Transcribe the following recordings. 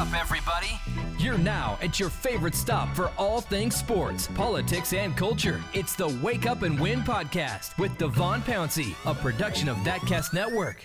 up, everybody. You're now at your favorite stop for all things sports, politics, and culture. It's the Wake Up and Win podcast with Devon Pouncey, a production of ThatCast Network.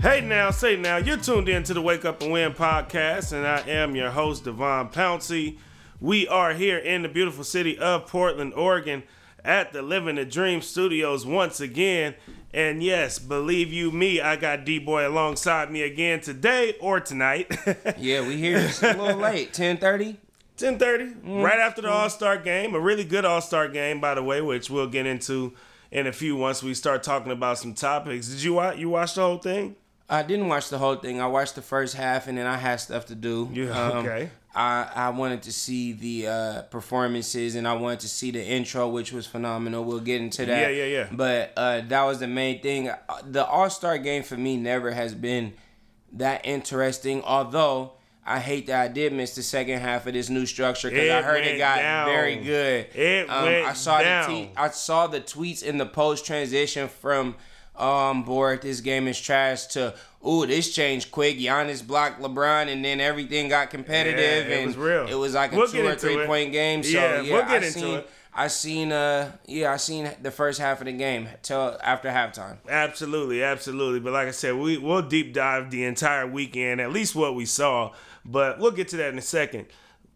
Hey now, say now, you're tuned in to the Wake Up and Win podcast, and I am your host, Devon Pouncey. We are here in the beautiful city of Portland, Oregon, at the Living the Dream Studios once again. And yes, believe you me, I got D Boy alongside me again today or tonight. yeah, we here. It's a little late. 10:30. 10:30, mm-hmm. right after the All Star game. A really good All Star game, by the way, which we'll get into in a few once we start talking about some topics. Did you watch? You watch the whole thing? I didn't watch the whole thing. I watched the first half, and then I had stuff to do. Yeah, um, okay. I I wanted to see the uh, performances, and I wanted to see the intro, which was phenomenal. We'll get into that. Yeah, yeah, yeah. But uh, that was the main thing. Uh, the All Star game for me never has been that interesting. Although I hate that I did miss the second half of this new structure because I heard it got down. very good. It um, went I saw down. the te- I saw the tweets in the post transition from um board this game is trash to ooh, this changed quick. Giannis blocked LeBron, and then everything got competitive. Yeah, it and was real. It was like a we'll two or three it. point game. So yeah, yeah, we'll get I into seen, it. I seen uh yeah I seen the first half of the game till after halftime. Absolutely, absolutely. But like I said, we we'll deep dive the entire weekend, at least what we saw. But we'll get to that in a second.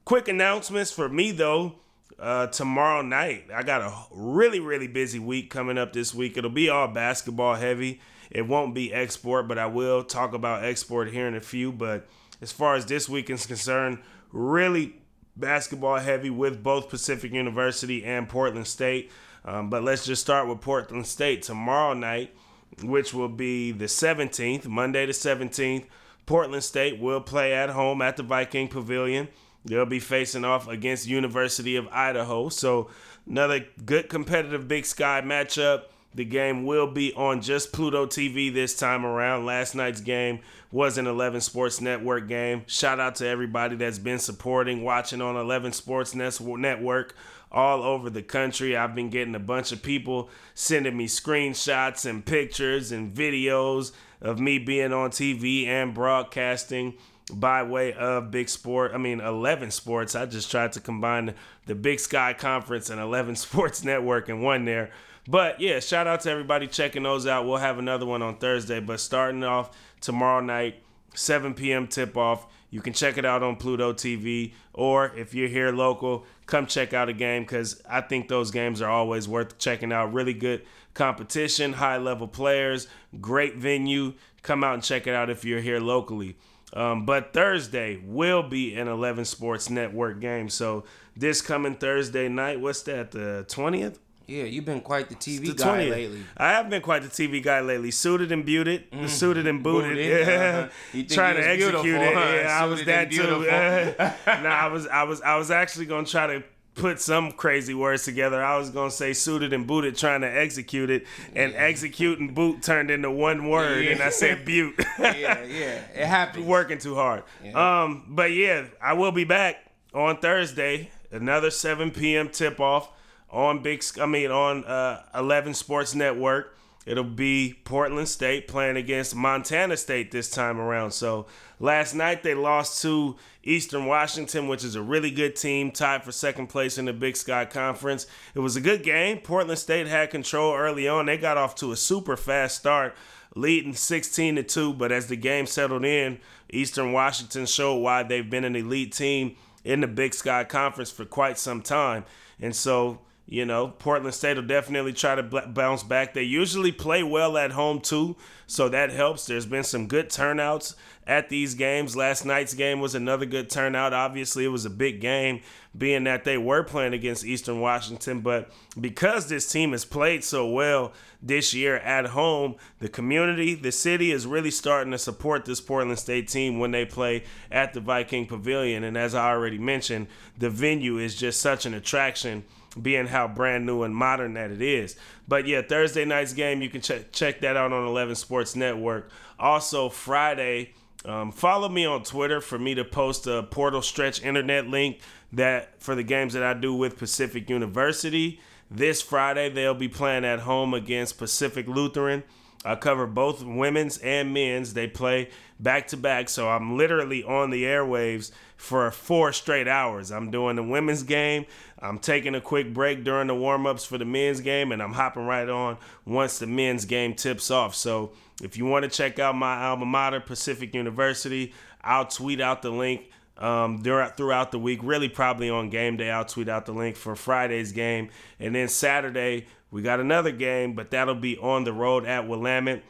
Quick announcements for me though. Uh, tomorrow night, I got a really really busy week coming up this week. It'll be all basketball heavy. It won't be export, but I will talk about export here in a few. But as far as this week is concerned, really basketball heavy with both Pacific University and Portland State. Um, but let's just start with Portland State tomorrow night, which will be the 17th, Monday the 17th. Portland State will play at home at the Viking Pavilion. They'll be facing off against University of Idaho. So another good competitive Big Sky matchup. The game will be on just Pluto TV this time around. Last night's game was an 11 Sports Network game. Shout out to everybody that's been supporting, watching on 11 Sports Network all over the country. I've been getting a bunch of people sending me screenshots and pictures and videos of me being on TV and broadcasting by way of Big Sport. I mean, 11 Sports. I just tried to combine the Big Sky Conference and 11 Sports Network in one there. But yeah, shout out to everybody checking those out. We'll have another one on Thursday, but starting off tomorrow night, 7 p.m. tip off. You can check it out on Pluto TV, or if you're here local, come check out a game because I think those games are always worth checking out. Really good competition, high level players, great venue. Come out and check it out if you're here locally. Um, but Thursday will be an 11 Sports Network game. So this coming Thursday night, what's that, the 20th? Yeah, you've been quite the TV the guy 20th. lately. I have been quite the TV guy lately. Suited and booted, mm. suited and booted. booted yeah, uh-huh. trying to execute it. Huh? Yeah, I was that too. no, nah, I was, I was, I was actually gonna try to put some crazy words together. I was gonna say suited and booted, trying to execute it, and yeah. execute and boot turned into one word, yeah. and I said butte. yeah, yeah, it happened. Working too hard. Yeah. Um, but yeah, I will be back on Thursday. Another 7 p.m. tip off on big. I mean on uh, 11 Sports Network. It'll be Portland State playing against Montana State this time around. So last night they lost to Eastern Washington, which is a really good team, tied for second place in the Big Sky Conference. It was a good game. Portland State had control early on. They got off to a super fast start, leading 16 to 2. But as the game settled in, Eastern Washington showed why they've been an elite team in the Big Sky Conference for quite some time. And so you know, Portland State will definitely try to bounce back. They usually play well at home too, so that helps. There's been some good turnouts at these games. Last night's game was another good turnout. Obviously, it was a big game, being that they were playing against Eastern Washington. But because this team has played so well this year at home, the community, the city is really starting to support this Portland State team when they play at the Viking Pavilion. And as I already mentioned, the venue is just such an attraction being how brand new and modern that it is. But yeah, Thursday night's game, you can check check that out on 11 Sports Network. Also, Friday, um, follow me on Twitter for me to post a portal stretch internet link that for the games that I do with Pacific University. This Friday, they'll be playing at home against Pacific Lutheran. I cover both women's and men's. They play back to back, so I'm literally on the airwaves for four straight hours. I'm doing the women's game. I'm taking a quick break during the warm ups for the men's game, and I'm hopping right on once the men's game tips off. So if you want to check out my alma mater, Pacific University, I'll tweet out the link um, throughout the week. Really, probably on game day, I'll tweet out the link for Friday's game. And then Saturday, we got another game, but that'll be on the road at Willamette.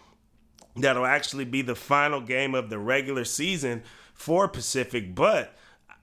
That'll actually be the final game of the regular season for Pacific. But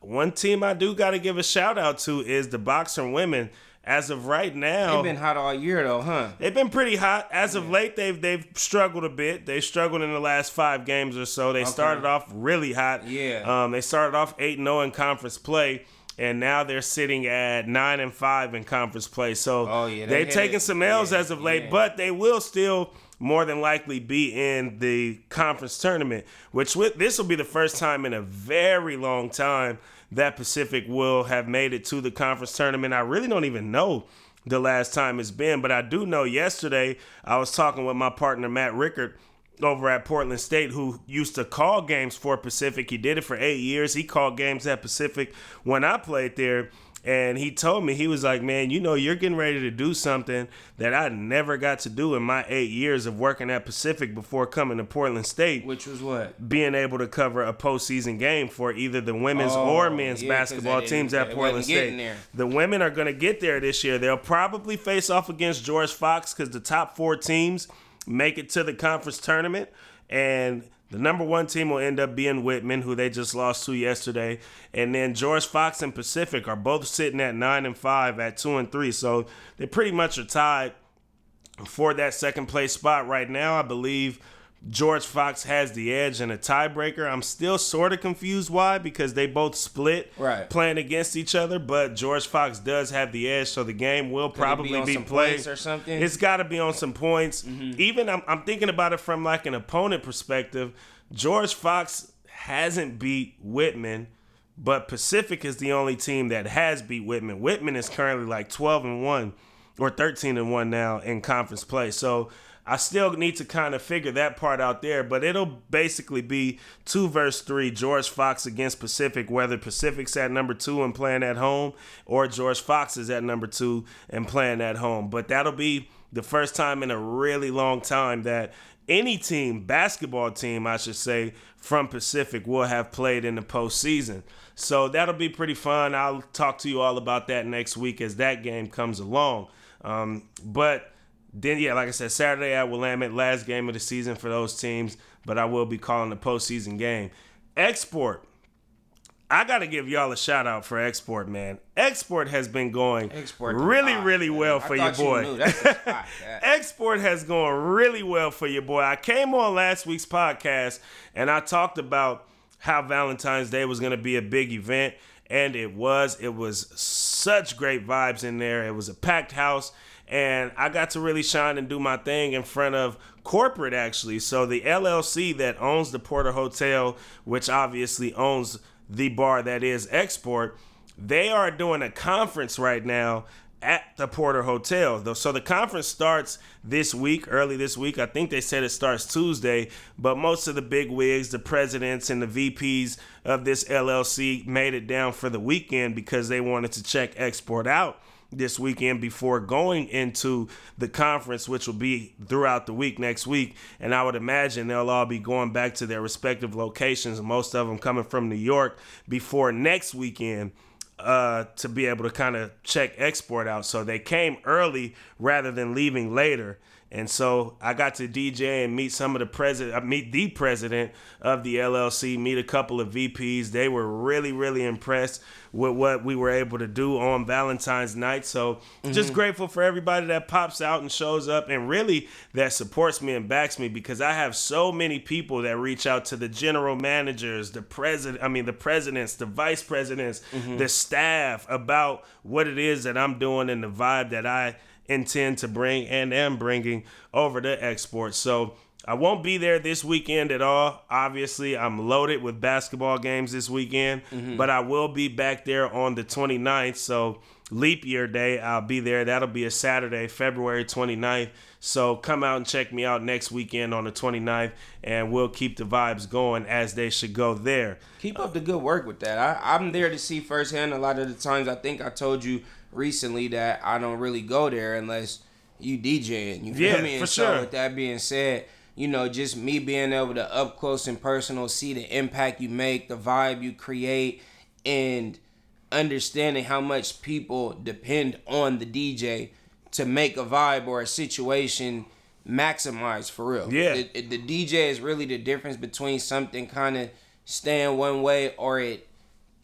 one team I do got to give a shout out to is the Boxer women. As of right now, they've been hot all year though, huh? They've been pretty hot. As of late, they've they've struggled a bit. They struggled in the last five games or so. They okay. started off really hot. Yeah. Um, they started off eight zero oh in conference play and now they're sitting at nine and five in conference play. So oh, yeah, they have taken some L's yeah, as of late, yeah. but they will still more than likely be in the conference tournament. Which with this will be the first time in a very long time that Pacific will have made it to the conference tournament. I really don't even know the last time it's been, but I do know yesterday I was talking with my partner Matt Rickard over at Portland State who used to call games for Pacific. He did it for eight years. He called games at Pacific when I played there. And he told me, he was like, man, you know, you're getting ready to do something that I never got to do in my eight years of working at Pacific before coming to Portland State. Which was what? Being able to cover a postseason game for either the women's oh, or men's yeah, basketball teams at Portland State. The women are going to get there this year. They'll probably face off against George Fox because the top four teams make it to the conference tournament. And the number one team will end up being Whitman, who they just lost to yesterday, and then George Fox and Pacific are both sitting at nine and five at two and three. So they pretty much are tied for that second place spot right now. I believe George Fox has the edge in a tiebreaker. I'm still sort of confused why because they both split right. playing against each other, but George Fox does have the edge, so the game will Could probably be, be played or something. It's got to be on some points. Mm-hmm. Even I'm, I'm thinking about it from like an opponent perspective. George Fox hasn't beat Whitman, but Pacific is the only team that has beat Whitman. Whitman is currently like 12 and 1 or 13 and 1 now in conference play. So I still need to kind of figure that part out there, but it'll basically be two verse three George Fox against Pacific, whether Pacific's at number two and playing at home, or George Fox is at number two and playing at home. But that'll be the first time in a really long time that any team, basketball team, I should say, from Pacific will have played in the postseason. So that'll be pretty fun. I'll talk to you all about that next week as that game comes along. Um, but then yeah, like I said, Saturday at Willamette, last game of the season for those teams, but I will be calling the postseason game. Export. I gotta give y'all a shout out for Export, man. Export has been going Export really, really well for your boy. You Export has gone really well for your boy. I came on last week's podcast and I talked about how Valentine's Day was gonna be a big event, and it was. It was such great vibes in there. It was a packed house and I got to really shine and do my thing in front of corporate actually. So the LLC that owns the Porter Hotel, which obviously owns the bar that is Export, they are doing a conference right now at the Porter Hotel. So the conference starts this week, early this week. I think they said it starts Tuesday, but most of the big wigs, the presidents and the VPs of this LLC made it down for the weekend because they wanted to check export out this weekend before going into the conference, which will be throughout the week next week. And I would imagine they'll all be going back to their respective locations, most of them coming from New York before next weekend. Uh, to be able to kind of check export out. So they came early rather than leaving later. And so I got to DJ and meet some of the president, meet the president of the LLC, meet a couple of VPs. They were really, really impressed with what we were able to do on Valentine's night. So mm-hmm. just grateful for everybody that pops out and shows up and really that supports me and backs me because I have so many people that reach out to the general managers, the president, I mean the presidents, the vice presidents, mm-hmm. the staff about what it is that I'm doing and the vibe that I intend to bring and am bringing over to export. So I won't be there this weekend at all. Obviously, I'm loaded with basketball games this weekend, mm-hmm. but I will be back there on the 29th. So leap year day, I'll be there. That'll be a Saturday, February 29th. So come out and check me out next weekend on the 29th, and we'll keep the vibes going as they should go there. Keep up the good work with that. I, I'm there to see firsthand. A lot of the times, I think I told you recently that I don't really go there unless you DJing. You feel Yeah, me? for And so, sure. with that being said, you know, just me being able to up close and personal see the impact you make, the vibe you create, and understanding how much people depend on the DJ to make a vibe or a situation maximize for real. Yeah. The, the DJ is really the difference between something kind of staying one way or it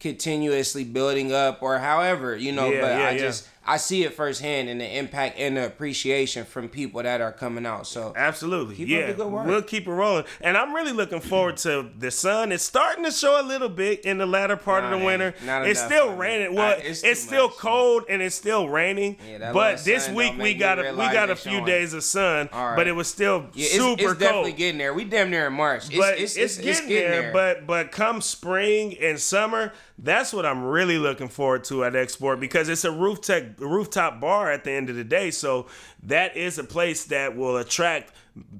continuously building up or however, you know, Yeah, but yeah, I yeah. just I see it firsthand and the impact and the appreciation from people that are coming out. So Absolutely. Keep up yeah. the good work. We'll keep it rolling. And I'm really looking forward to the sun. It's starting to show a little bit in the latter part of the winter. It's still raining. Well, I- it's it's, still much. cold and it's still raining. Yeah, but this week we got a we got a few showing. days of sun, right. but it was still yeah, it's, super it's cold. definitely getting there. We damn near in March. It's, but it's, it's, getting, there, But but come spring and summer, that's what I'm really looking forward to at Export because it's a rooftop rooftop bar at the end of the day. So that is a place that will attract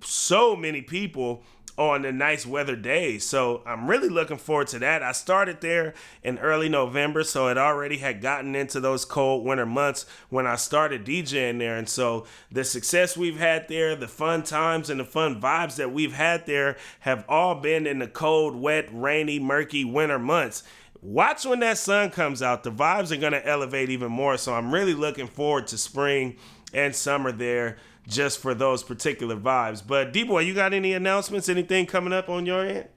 so many people on the nice weather days. So I'm really looking forward to that. I started there in early November, so it already had gotten into those cold winter months when I started DJing there. And so the success we've had there, the fun times and the fun vibes that we've had there have all been in the cold, wet, rainy, murky winter months. Watch when that sun comes out. The vibes are going to elevate even more. So I'm really looking forward to spring and summer there just for those particular vibes. But D boy, you got any announcements? Anything coming up on your end?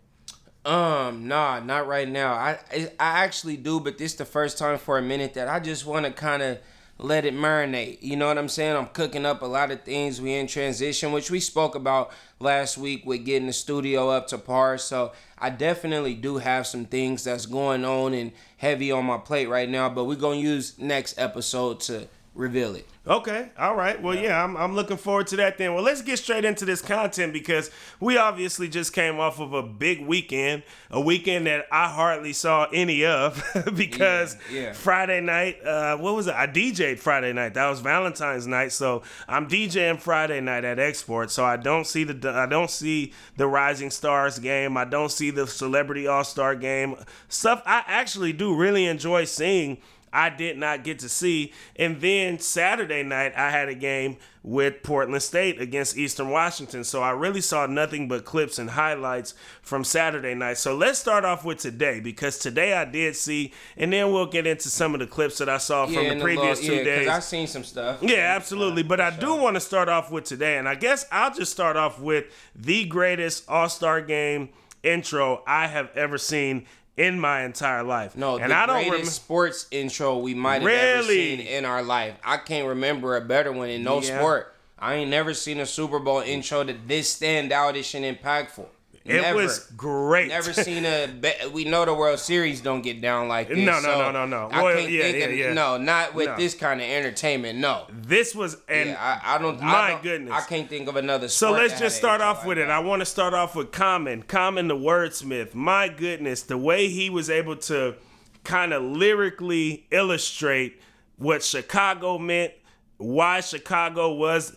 Um, nah, not right now. I I actually do, but this the first time for a minute that I just want to kind of let it marinate. You know what I'm saying? I'm cooking up a lot of things. We in transition, which we spoke about last week with getting the studio up to par. So I definitely do have some things that's going on and heavy on my plate right now. But we're gonna use next episode to reveal it. Okay. All right. Well, yeah, I'm, I'm looking forward to that then. Well, let's get straight into this content because we obviously just came off of a big weekend, a weekend that I hardly saw any of because Yeah, yeah. Friday night, uh, what was it? I DJ'd Friday night. That was Valentine's night. So I'm DJing Friday night at Export. So I don't see the I don't see the Rising Stars game. I don't see the Celebrity All Star game. Stuff I actually do really enjoy seeing. I did not get to see. And then Saturday night, I had a game with Portland State against Eastern Washington. So I really saw nothing but clips and highlights from Saturday night. So let's start off with today because today I did see, and then we'll get into some of the clips that I saw from the previous little- two yeah, days. I've seen some stuff. Yeah, absolutely. But I do want to start off with today, and I guess I'll just start off with the greatest All Star Game intro I have ever seen in my entire life. No, and the I don't remember. sports intro we might have ever Really? seen in our life. I can't remember a better one in no Yeah. sport. I ain't never seen a Super Bowl intro that this standoutish and impactful. It Never. was great. Never seen a. Be- we know the World Series don't get down like this. No, no, so no, no, no. I Well, can't yeah, think yeah, of, yeah. No, not with No. this kind of entertainment. No. This was and Yeah, I, I don't. I my don't- goodness. I can't think of another. So let's just start off intro with like it. I want to start off with Common. Common, the wordsmith. My goodness, the way he was able to kind of lyrically illustrate what Chicago meant, why Chicago was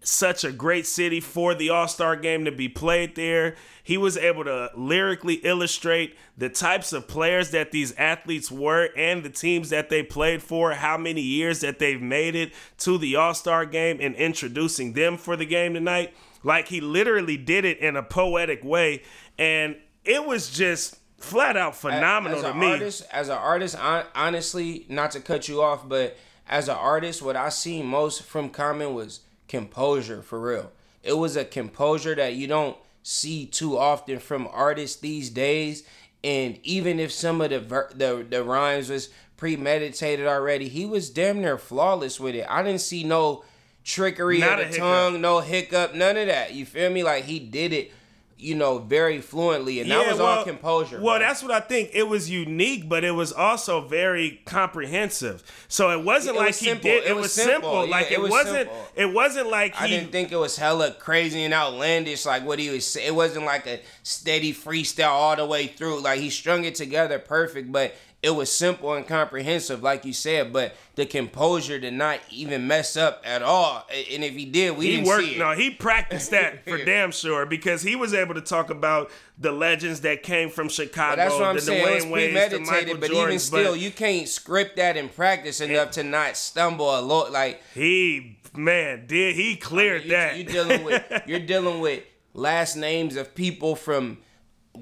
such a great city for the All Star game to be played there. He was able to lyrically illustrate the types of players that these athletes were and the teams that they played for, how many years that they've made it to the All Star game and introducing them for the game tonight. Like he literally did it in a poetic way. And it was just flat out phenomenal as to an me. Artist, as an artist, hon- honestly, not to cut you off, but as an artist, what I seen most from Common was composure for real. It was a composure that you don't see too often from artists these days. And even if some of the ver- the the rhymes was premeditated already, he was damn near flawless with it. I didn't see no trickery Not of the tongue, no hiccup, none of that. You feel me? Like he did it, you know, very fluently, and that was all composure. Well, bro. that's what I think. It was unique, but it was also very comprehensive. So it wasn't It like was he simple. did. It, It was was simple. simple. Yeah, like it, it was wasn't. simple. It wasn't like he. I didn't think it was hella crazy and outlandish like what he was saying. It wasn't like a steady freestyle all the way through. Like he strung it together perfect, but it was simple and comprehensive, like you said, but the composure did not even mess up at all. And if he did, we he didn't worked. see it. No, he practiced that for damn sure because he was able to talk about the legends that came from Chicago. But that's what I'm the saying. Dwyane it was premeditated, but Jordans, even still, but you can't script that in practice enough to not stumble a lot. Like he man did he cleared you, that. you dealing with you're dealing with last names of people from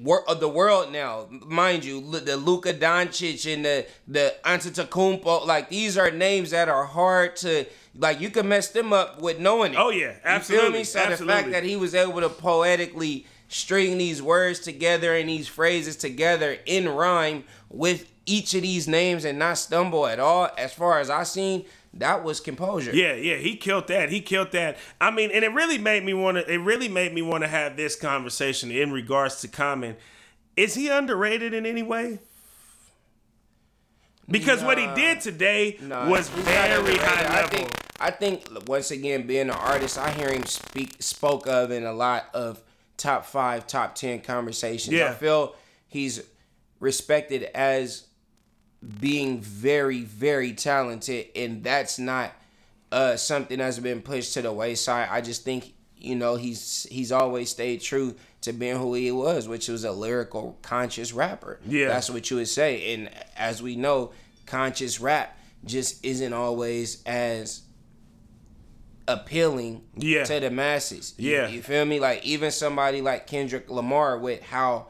wor- of the world now, mind you, the Luka Doncic and the the Antetokounmpo. Like these are names that are hard to like. You can mess them up with knowing it. Oh, yeah, You feel absolutely, me? So the fact that he was able to poetically string these words together and these phrases together in rhyme with each of these names and not stumble at all, as far as I've seen, that was composure. Yeah, yeah, he killed that. He killed that. I mean, and it really made me want to. It really made me want to have this conversation in regards to Common. Is he underrated in any way? Because what he did today Nah, was very high I level. think, I think once again, being an artist, I hear him speak spoke of in a lot of top five, top ten conversations. Yeah. I feel he's respected as being very, very talented, and that's not uh, something that's been pushed to the wayside. I just think you know he's he's always stayed true to being who he was, which was a lyrical, conscious rapper. Yeah. that's what you would say. And as we know, conscious rap just isn't always as appealing Yeah. to the masses. You- Yeah. you feel me? Like even somebody like Kendrick Lamar with how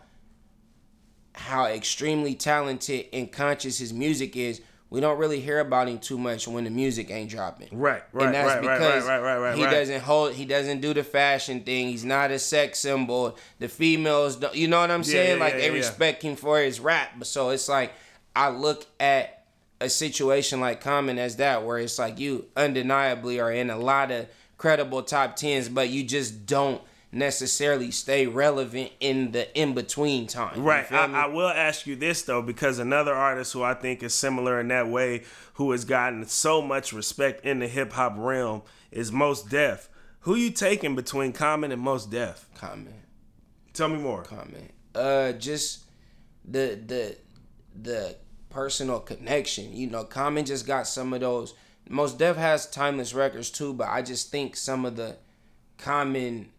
how extremely talented and conscious his music is, we don't really hear about him too much when the music ain't dropping. Right, right, and that's right, right, because right, right, right, he doesn't hold, he doesn't do the fashion thing. He's not a sex symbol. The females, don't, you know what I'm saying? yeah, like yeah, they yeah. respect him for his rap. But so it's like I look at a situation like Common as that, where it's like you undeniably are in a lot of credible top tens, but you just don't necessarily stay relevant in the in between time. Right. I. I will ask you this though, because another artist who I think is similar in that way, who has gotten so much respect in the hip hop realm, is Mos Def. Who you taking between Common and Mos Def? Common. Tell me more. Common. Uh, just the the the personal connection. You know, Common just got some of those. Mos Def has timeless records too, but I just think some of the Common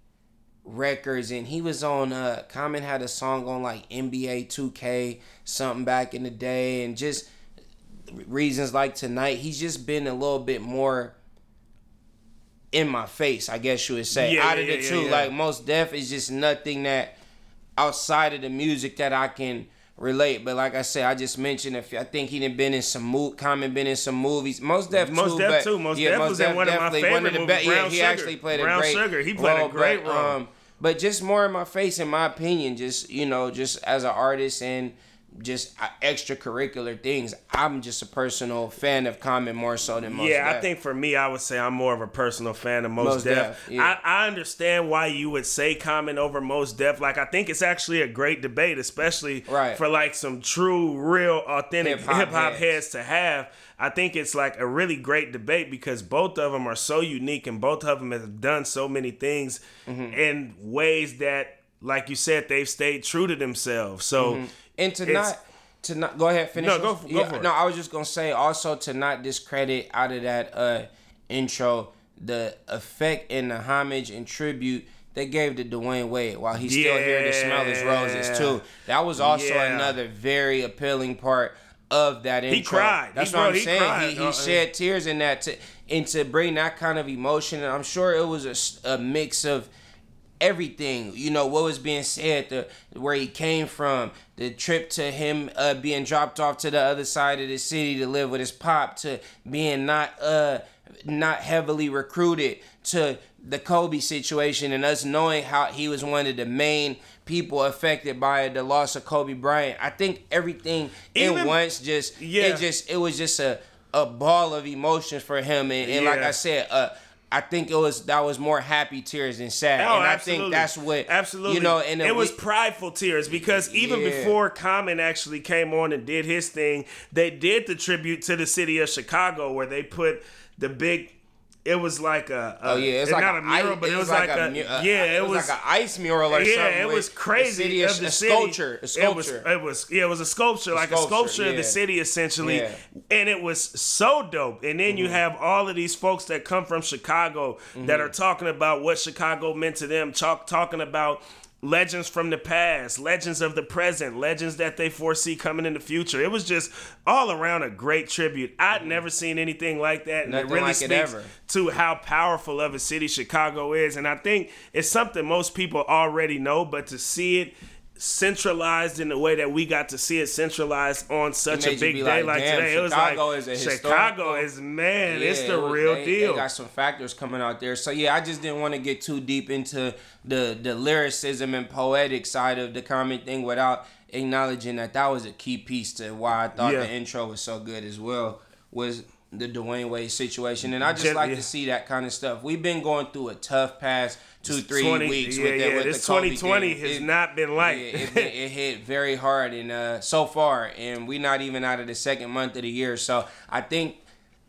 records and he was on uh Common had a song on like NBA 2K something back in the day and just reasons like tonight he's just been a little bit more in my face I guess you would say Yeah, out of yeah, the yeah, two yeah. like most def is just nothing that outside of the music that I can relate but like I said I just mentioned if I think he done been in some mo- Common been in some movies most def Most too Def but too. Most yeah, Def was in one of my favorite the movies, yeah, Brown he Sugar. actually played Brown a great Sugar. He played a role, great but, role. um, but just more in my face, in my opinion, just you know, just as an artist and just uh, extracurricular things. I'm just a personal fan of Common more so than most. yeah, I think for me, I would say I'm more of a personal fan of Most, Mos Def. Def, yeah. I, I understand why you would say Common over Mos Def. Like, I think it's actually a great debate, especially Right. for like some true, real, authentic Hip-hop heads. heads to have. I think it's like a really great debate because both of them are so unique and both of them have done so many things Mm-hmm. in ways that, like you said, they've stayed true to themselves. So, and to it's- not to not go ahead finish. No, go this? for- it. No, I was just gonna say also to not discredit out of that uh intro the effect and the homage and tribute they gave to Dwyane Wade while he's still here to smell his roses too. That was also Yeah. another very appealing part of that intro. He cried. That's He- what bro, I'm he saying. cried. He, he Uh, shed tears in that to and to bring that kind of emotion. And I'm sure it was a, a mix of everything. You know what was being said, the where he came from, the trip to him uh, being dropped off to the other side of the city to live with his pop, to being not uh not heavily recruited, to the Kobe situation and us knowing how he was one of the main people affected by the loss of Kobe Bryant. I think everything Even- in once just Yeah. it just it was just a a ball of emotions for him and, and like I said uh I think it was that was more happy tears than sad. Oh, and I absolutely. think that's what absolutely you know. And it then was we- prideful tears because even Yeah. before Common actually came on and did his thing, they did the tribute to the city of Chicago where they put the big it was like a, a Oh yeah, it's like not a, a mural, ice- but it was like, a, mu- uh, yeah, it, was, like an ice mural or yeah, something. it was a crazy. city, of a, the a city. sculpture, a It was, sculpture. it was, yeah, it was a sculpture, like a sculpture, sculpture of the city, essentially. Yeah. And it was so dope. And then Mm-hmm. you have all of these folks that come from Chicago that Mm-hmm. are talking about what Chicago meant to them, talk, talking about legends from the past, legends of the present, legends that they foresee coming in the future. It was just all around a great tribute. I'd never seen anything like that. And Mm-hmm. Nothing it really like it speaks ever. to how powerful of a city Chicago is. And I think it's something most people already know, but to see it centralized in the way that we got to see it centralized on such a big day like, like "Damn, today, it was Chicago like is a Chicago is man, it's the was- real they- deal. They got some factors coming out there. So yeah, I just didn't want to get too deep into the the lyricism and poetic side of the Common thing without acknowledging that that was a key piece to why I thought Yeah. the intro was so good as well. Was the Dwyane Wade situation, and I just like yeah. to see that kind of stuff. We've been going through a tough past two, three 20 weeks yeah, with, the, yeah, with this the 2020 has It- not been light. yeah, it, it, it hit very hard and uh, so far, and we're not even out of the second month of the year. So I think,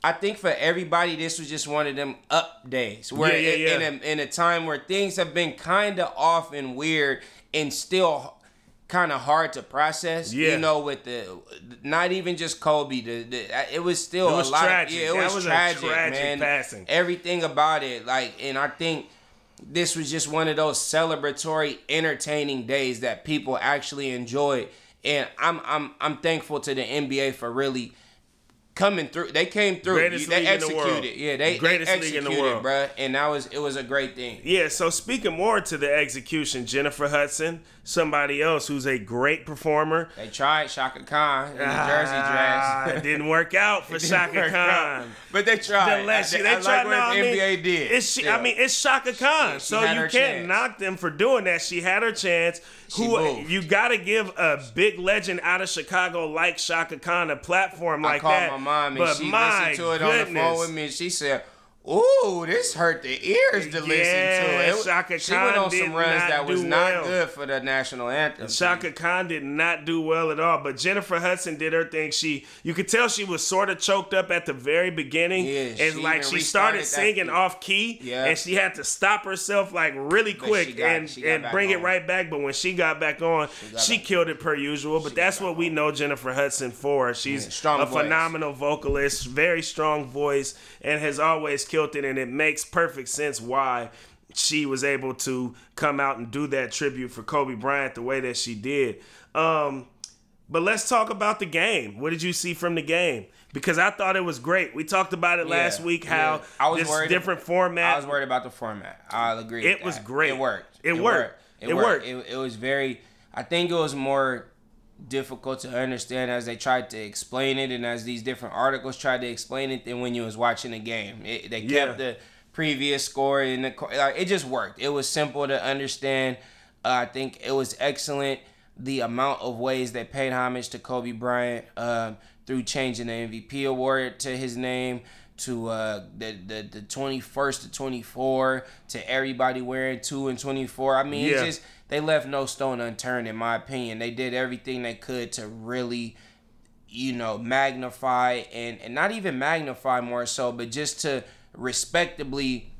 I think for everybody, this was just one of them up days where Yeah, yeah, in- yeah. In, a, in a time where things have been kind of off and weird and still kind of hard to process. Yeah. You know, with the not even just Kobe, the, the it was still It was a lot. tragic. Of, yeah, it That was, was a tragic, tragic man. passing. Everything about it, like, and I think this was just one of those celebratory, entertaining days that people actually enjoyed. And I'm I'm I'm thankful to the NBA for really coming through. They came through. Greatest they league in the world. executed. Yeah, they, Greatest they league in the executed, world. bruh. And that was it was a great thing. Yeah, so speaking more to the execution, Jennifer Hudson, somebody else who's a great performer. They tried Chaka Khan in the Jersey Ah, dress. it didn't work out for Chaka work out. Khan. But they tried. The I, they I tried- what no, I the mean, NBA did. It's she, Yeah. I mean, it's Chaka Khan, she so you can't chance. knock them for doing that. She had her chance. Who you got to give a big legend out of Chicago like Chaka Khan a platform like that. Mom and but she my listened to it goodness. on the phone with me and she said, Ooh, this hurt the ears to listen to. It, Chaka she went Khan on did some runs that was not well. good for the national anthem. Chaka Khan did not do well at all, but Jennifer Hudson did her thing. She, you could tell she was sort of choked up at the very beginning, Yeah, and she like she started singing off key, Yeah. and she had to stop herself like really quick got- and and bring it right back. But when she got back on, she, back killed it per usual. But that's what we know Jennifer Hudson for. She's Yeah, strong a voice. phenomenal vocalist, very strong voice, and has always killed it. And it makes perfect sense why she was able to come out and do that tribute for Kobe Bryant the way that she did. Um, but let's talk about the game. What did you see from the game? Because I thought it was great. We talked about it last Yeah, week yeah. how I was this worried- different format. I was worried about the format. I'll agree. It was that. great. It worked. It worked. It, It worked. worked. It, it was very. I think it was more difficult to understand as they tried to explain it, and as these different articles tried to explain it, than when you was watching the game. It, they Yeah. kept the previous score in the. Like, it just worked. It was simple to understand. Uh, I think it was excellent. The amount of ways they paid homage to Kobe Bryant um, through changing the MVP award to his name, to uh, the, the the 21st to 24, to everybody wearing two and 24. I mean, Yeah. it's just they left no stone unturned, in my opinion. They did everything they could to really, you know, magnify and and not even magnify more so, but just to respectably.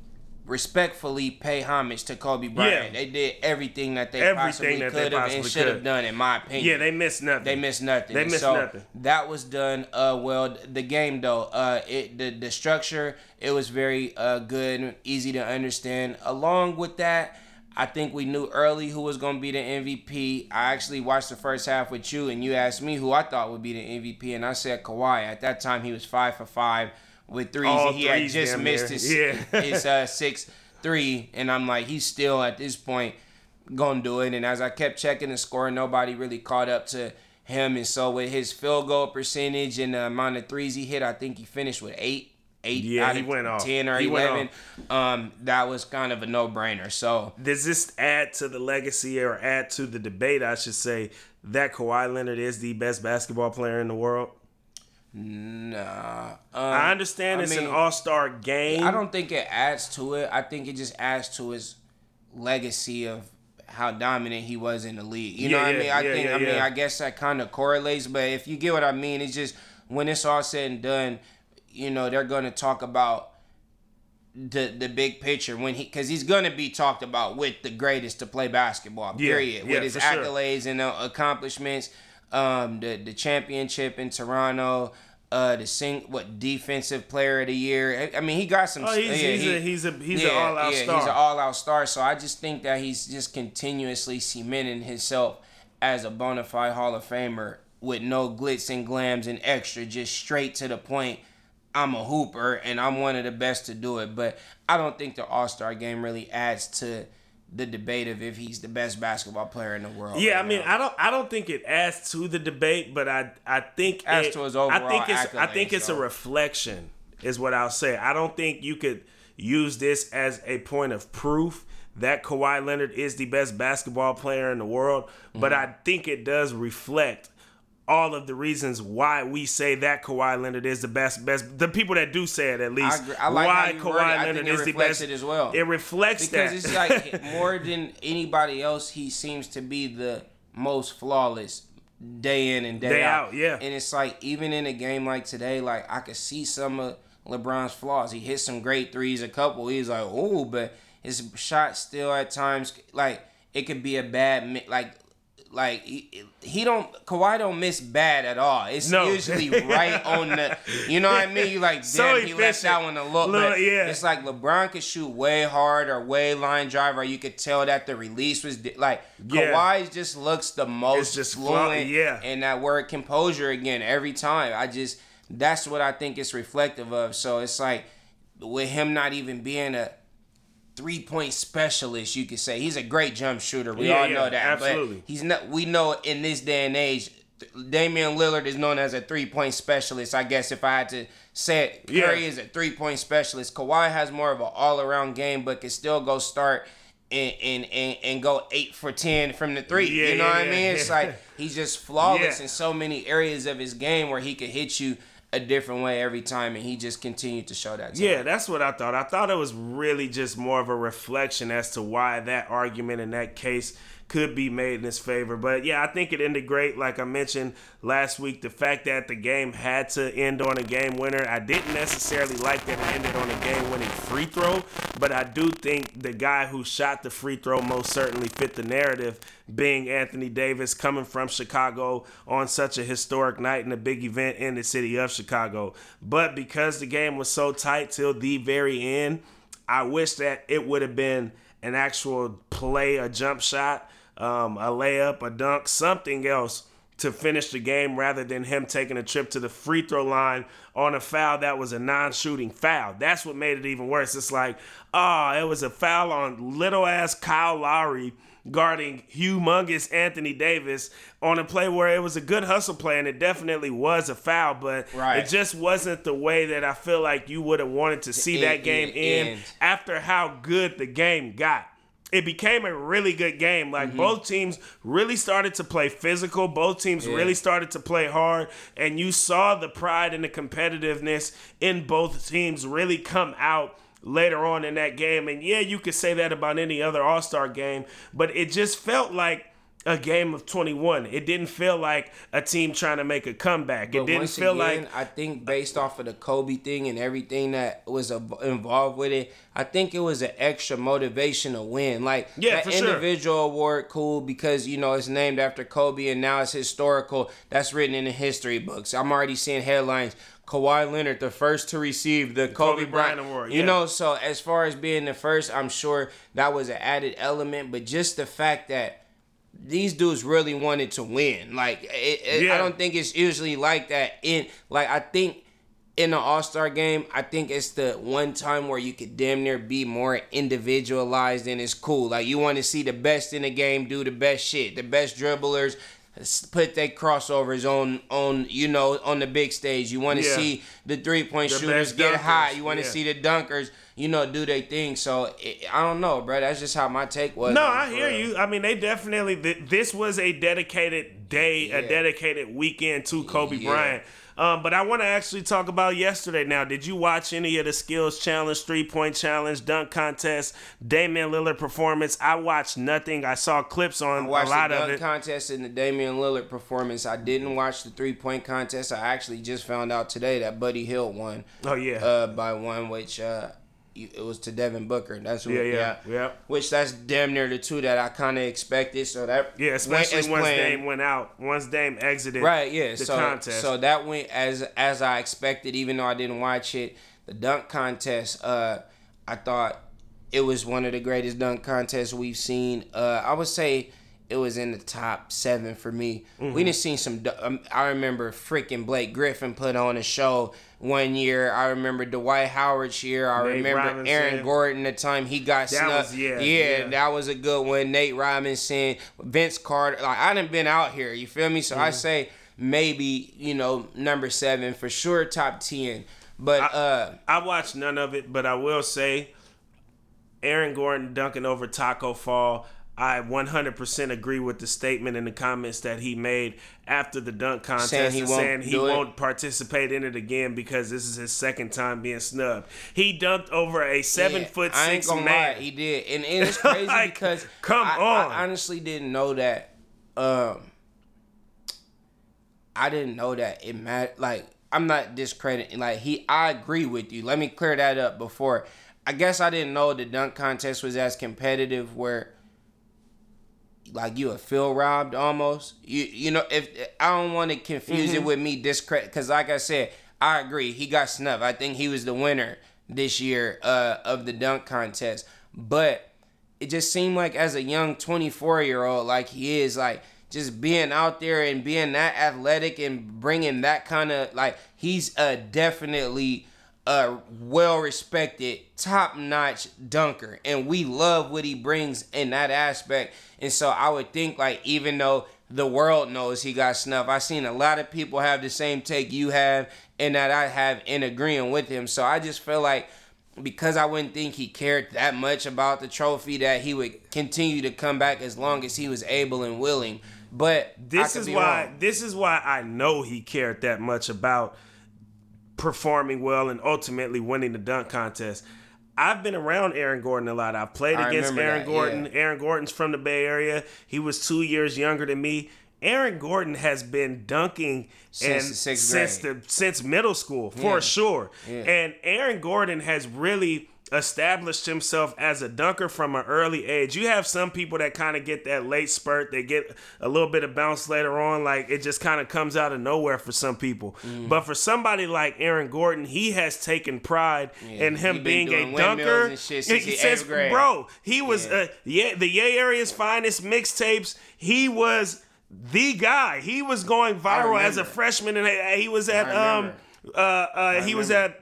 Respectfully pay homage to Kobe Bryant. Yeah. They did everything that they Everything possibly that they could have and should have done, in my opinion. yeah, they missed nothing. They missed nothing. They missed so nothing. That was done uh well. The game though, uh it the, the structure, it was very uh good easy to understand. Along with that, I think we knew early who was gonna be the MVP. I actually watched the first half with you and you asked me who I thought would be the MVP and I said Kawhi. At that time he was five for five with threes All and he had just missed near. his Yeah. his uh six three and I'm like he's still at this point gonna do it. And as I kept checking the score, nobody really caught up to him. And so with his field goal percentage and the amount of threes he hit, I think he finished with eight. Eight Yeah, he went off. ten or He eleven. Um, that was kind of a no brainer. So Does this add to the legacy or add to the debate, I should say, that Kawhi Leonard is the best basketball player in the world? nah. Um, I understand I it's mean, an all star game. I don't think it adds to it. I think it just adds to his legacy of how dominant he was in the league. You know Yeah, what I mean? I yeah, think yeah, I mean. I guess that kind of correlates, but if you get what I mean, it's just when it's all said and done, you know, they're going to talk about the the big picture when he because he's gonna be talked about with the greatest to play basketball. Period. yeah, with his for sure. accolades and uh, accomplishments, um, the the championship in Toronto. Uh, the sing what defensive player of the year. I, I mean, he got some. Oh, he's, yeah, he's, he- a, he's a he's an all out yeah, star. He's an all out star. So I just think that he's just continuously cementing himself as a bona fide Hall of Famer with no glitz and glams and extra, just straight to the point. I'm a hooper and I'm one of the best to do it. But I don't think the All Star game really adds to the debate of if he's the best basketball player in the world. Yeah, right I mean, now. I don't, I don't think it adds to the debate, but I, I think Adds it, to his overall. I think it's, I think it's a reflection, is what I'll say. I don't think you could use this as a point of proof that Kawhi Leonard is the best basketball player in the world, but Mm-hmm. I think it does reflect all of the reasons why we say that Kawhi Leonard is the best best the people that do say it at least agree. I like why how you word it. I Kawhi Leonard is the best it as well. It reflects because that. it's like more than anybody else, he seems to be the most flawless day in and day, Day out. out, yeah. And it's like even in a game like today, like I could see some of LeBron's flaws. He hit some great threes, a couple. He's like, oh, but his shot still at times like it could be a bad like. Like he, he don't Kawhi don't miss bad at all. It's No. usually right on the you know what I mean? You like damn So he left that one a look. Yeah. It's like LeBron could shoot way hard or way line drive, or you could tell that the release was di- like Yeah. Kawhi just looks the most just flaw- fluent. yeah. and that word composure again every time. I just that's what I think it's reflective of. So it's like with him not even being a three point specialist, you could say he's a great jump shooter. We Yeah, all yeah, know that. absolutely. But he's not. We know in this day and age, Damian Lillard is known as a three point specialist. I guess if I had to say it, Yeah. Curry is a three point specialist. Kawhi has more of an all around game, but can still go start. And, and, and, and go eight for ten from the three. Yeah, you know yeah, what I yeah, mean? It's like he's just flawless Yeah. in so many areas of his game where he could hit you a different way every time, and he just continued to show that. To Yeah, him. that's what I thought. I thought it was really just more of a reflection as to why that argument in that case could be made in his favor. But yeah, I think it ended great. Like I mentioned last week, the fact that the game had to end on a game winner, I didn't necessarily like that it ended on a game winning free throw, but I do think the guy who shot the free throw most certainly fit the narrative, being Anthony Davis coming from Chicago on such a historic night and a big event in the city of Chicago. But because the game was so tight till the very end, I wish that it would have been an actual play, a jump shot, um, a layup, a dunk, something else to finish the game rather than him taking a trip to the free throw line on a foul that was a non-shooting foul. That's what made it even worse. It's like, oh, it was a foul on little ass Kyle Lowry guarding humongous Anthony Davis on a play where it was a good hustle play and it definitely was a foul, but Right. it just wasn't the way that I feel like you would have wanted to see that end- game end after how good the game got. It became a really good game. Mm-hmm. Like both teams really started to play physical. Both teams Yeah. really started to play hard. And you saw the pride and the competitiveness in both teams really come out later on in that game. And yeah, you could say that about any other All Star game, but it just felt like a game of 21. It didn't feel like a team trying to make a comeback. It But didn't once feel again, like I think based off of the Kobe thing and everything that was involved with it, I think it was an extra motivation to win. Like Yeah, that for sure. individual award, cool because you know it's named after Kobe and now it's historical. That's written in the history books. I'm already seeing headlines. Kawhi Leonard, the first to receive the Kobe, Kobe Bryant, Bryant Award, You yeah. know, so as far as being the first, I'm sure that was an added element. But just the fact that these dudes really wanted to win. Like it, it- Yeah. I don't think it's usually like that. In like I think in the All Star game, I think it's the one time where you could damn near be more individualized and it's cool. Like you want to see the best in the game do the best shit, the best dribblers put their crossovers on on you know on the big stage. You want to Yeah. see the three point The shooters get hot. You want to yeah. see the dunkers. You know, do their thing. So it, I don't know, bro. That's just how my take was. No, I hear real. you. I mean, they definitely. This was a dedicated day, a dedicated weekend to Kobe Yeah. Bryant. Um, but I want to actually talk about yesterday. Now, did you watch any of the skills challenge, three point challenge, dunk contest, Damian Lillard performance? I watched nothing. I saw clips on I a watched a lot the of dunk it. contest and the Damian Lillard performance. I didn't watch the three point contest. I actually just found out today that Buddy Hield won oh yeah, uh, by one, which uh, it was to Devin Booker. That's what, Yeah, yeah, yeah. Which that's damn near the two that I kind of expected. So that Yeah, especially as once planned. Dame went out. Once Dame exited right yeah the so contest. so that went as as i expected even though i didn't watch it the dunk contest uh i thought it was one of the greatest dunk contests we've seen uh i would say it was in the top seven for me. Mm-hmm. We didn't see some. Um, I remember freaking Blake Griffin put on a show one year. I remember Dwight Howard's year. I Nate remember Robinson. Aaron Gordon the time he got That snubbed. was- yeah, yeah, yeah. that was a good one. Nate Robinson, Vince Carter. Like I done been out here. You feel me? So Mm-hmm. I say maybe you know number seven for sure, top ten. But uh, I watched none of it, but I will say Aaron Gordon dunking over Tacko Fall. I 100% agree with the statement in the comments that he made after the dunk contest Saying he and won't saying he won't participate in it again because this is his second time being snubbed. He dunked over a seven Yeah, foot I ain't six gonna man. lie, he did, and, and it's crazy Like, because come I, on. I honestly didn't know that. Um, I didn't know that it mattered. Like I'm not discrediting. Like he, I agree with you. Let me clear that up before. I guess I didn't know the dunk contest was as competitive where. Like you a feel robbed almost. You you know if I don't want to confuse Mm-hmm. it with me discredit because like I said I agree he got snubbed. I think he was the winner this year uh, of the dunk contest. But it just seemed like as a young 24 year old, like he is, like just being out there and being that athletic and bringing that kind of like he's a definitely a well respected, top notch dunker, and we love what he brings in that aspect. And so I would think like even though the world knows he got snuffed. I've seen a lot of people have the same take you have and that I have in agreeing with him. So I just feel like because I wouldn't think he cared that much about the trophy that he would continue to come back as long as he was able and willing. But This is why wrong. this is why I know he cared that much about performing well and ultimately winning the dunk contest. I've been around Aaron Gordon a lot. I've played I against Aaron that, Gordon. yeah. Aaron Gordon's from the Bay Area. He was two years younger than me. Aaron Gordon has been dunking Since and since the since middle school for Yeah. sure. Yeah. And Aaron Gordon has really established himself as a dunker from an early age. You have some people that kind of get that late spurt. They get a little bit of bounce later on. Like it just kind of comes out of nowhere for some people. Mm. But for somebody like Aaron Gordon, he has taken pride in him being a dunker. since grade. bro, he was Yeah. uh, yeah the Yay Area's finest mixtapes. He was the guy. He was going viral as a freshman, and he was at um uh, uh he was at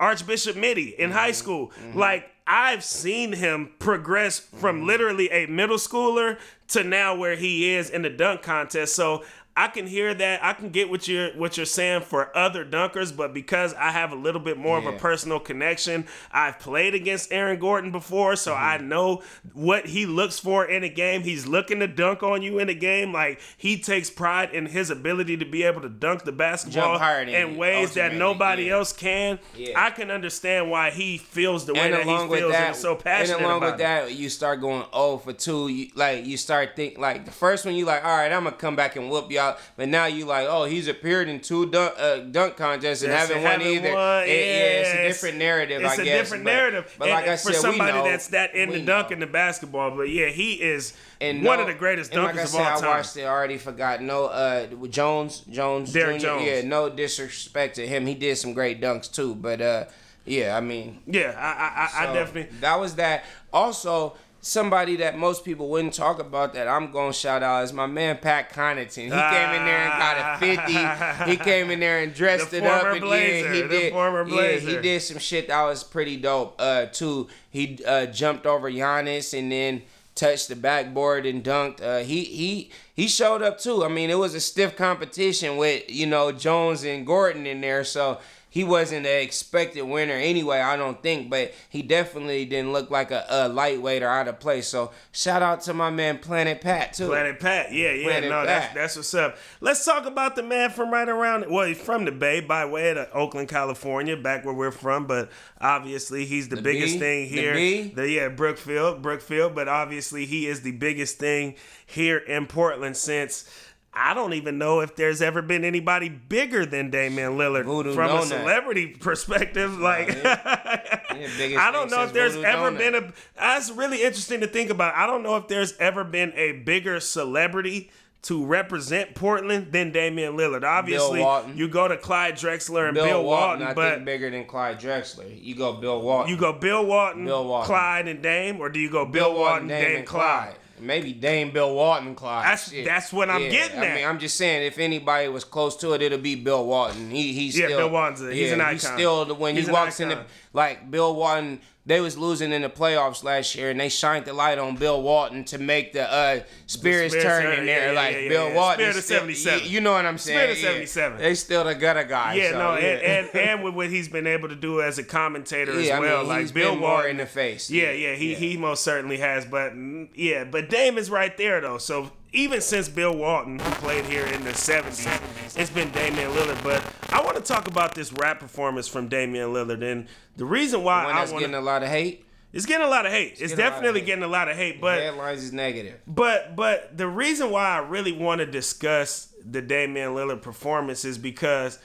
Archbishop Mitty in Mm-hmm. high school. Like I've seen him progress Mm-hmm. from literally a middle schooler to now where he is in the dunk contest. So I can hear that. I can get what you're what you're saying for other dunkers, but because I have a little bit more of a personal connection, I've played against Aaron Gordon before, so I Mm-hmm. know what he looks for in a game. He's looking to dunk on you in a game. Like he takes pride in his ability to be able to dunk the basketball in ways that nobody yeah. else can. Yeah. I can understand why he feels the way and that he feels that, and so passionate and along with it. that, you start going oh for two. You, like you start think like the first one you like, all right, I'm gonna come back and whoop y'all. But now you like, oh, he's appeared in two dunk, uh, dunk contests and Yes, haven't won haven't either. won. It- yeah, it's a different narrative. I guess. It's I a guess, different but- narrative. But like And I for said, somebody we know, that's that in the dunk know. and the basketball, but yeah, he is And one no- of the greatest dunkers like I said, of all time. I watched it. I already forgot. No, uh, Jones, Jones, Derrick Jr. Jones. Yeah, no disrespect to him. He did some great dunks too. But uh, yeah, I mean, Yeah, I I, I, I so, definitely. That was that. Also, somebody that most people wouldn't talk about that I'm gonna shout out is my man Pat Connaughton. He came in there and got a 50. He came in there and dressed The it up again. Blazer, he did. former Yeah, he did some shit that was pretty dope. Uh, too. He uh, jumped over Giannis and then touched the backboard and dunked. Uh, he he he showed up too. I mean, it was a stiff competition with you know Jones and Gordon in there, so he wasn't an expected winner anyway. I don't think, but he definitely didn't look like a, a lightweight or out of place. So shout out to my man Planet Pat too. Planet Pat, yeah, yeah, Planet no, that's Pat. that's what's up. Let's talk about the man from right around. Well, he's from the Bay, by way of Oakland, California, back where we're from. But obviously, he's the, The biggest B? thing The here. B? The yeah, Brookfield, Brookfield. But obviously, he is the biggest thing here in Portland since. I don't even know if there's ever been anybody bigger than Damian Lillard Voodoo from a celebrity perspective. Like, Yeah, I don't know if there's Voodoo ever Doughnut. been a. That's really interesting to think about. I don't know if there's ever been a bigger celebrity to represent Portland than Damian Lillard. Obviously, you go to Clyde Drexler and Bill, Bill, Walton, Walton, I but think bigger than Clyde Drexler. You go Bill Walton. you go Bill Walton, Bill Walton. Clyde and Dame, or do you go Bill, Walton, Dame, and Clyde? Maybe Dame, Bill Walton, Clyde. That's- Shit. that's what I'm getting I mean, I'm just saying, if anybody was close to it, it'll be Bill Walton. He he's Yeah, still Bill Walton's a- he's an icon. He's still the when He's he walks in the like Bill Walton. They was losing in the playoffs last year, and they shined the light on Bill Walton to make the uh, spirits Spirits turn turn, in there. yeah, like yeah, yeah, Bill. Walton, Spirit is of still- 77. You, know what I'm saying? Spirit of Yeah. 77. They still the gutter guy. Yeah, so, no, yeah. and, and and with what he's been able to do as a commentator as well, mean, like Bill been more Walton in the face. Yeah, yeah, he he most certainly has. But mm, yeah, but Dame is right there though. So even since Bill Walton, who played here in the '70s, it's been Damian Lillard. But I want to talk about this rap performance from Damian Lillard, and the reason why One I that's want getting a lot of hate. it's getting a lot of hate. It's, a definitely getting a lot of hate, but. Headlines is negative. But but the reason why I really want to discuss the Damian Lillard performance is because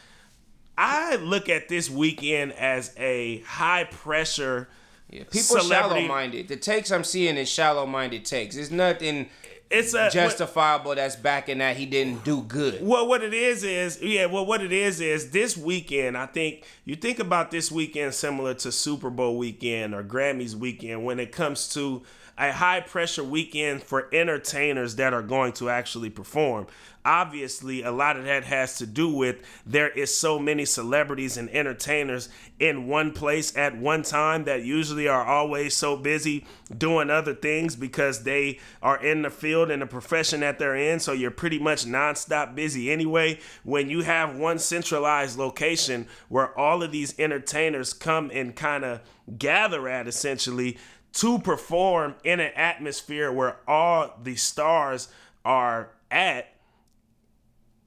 I look at this weekend as a high pressure Yeah, people shallow minded. The takes I'm seeing is shallow minded takes. There's nothing It's a justifiable that's backing that he didn't do good. Well, what it is is yeah. Well, what it is is this weekend. I think you think about this weekend similar to Super Bowl weekend or Grammys weekend when it comes to a high pressure weekend for entertainers that are going to actually perform. Obviously, a lot of that has to do with there is so many celebrities and entertainers in one place at one time that usually are always so busy doing other things because they are in the field and the profession that they're in. So you're pretty much nonstop busy anyway. When you have one centralized location where all of these entertainers come and kind of gather at essentially to perform in an atmosphere where all the stars are at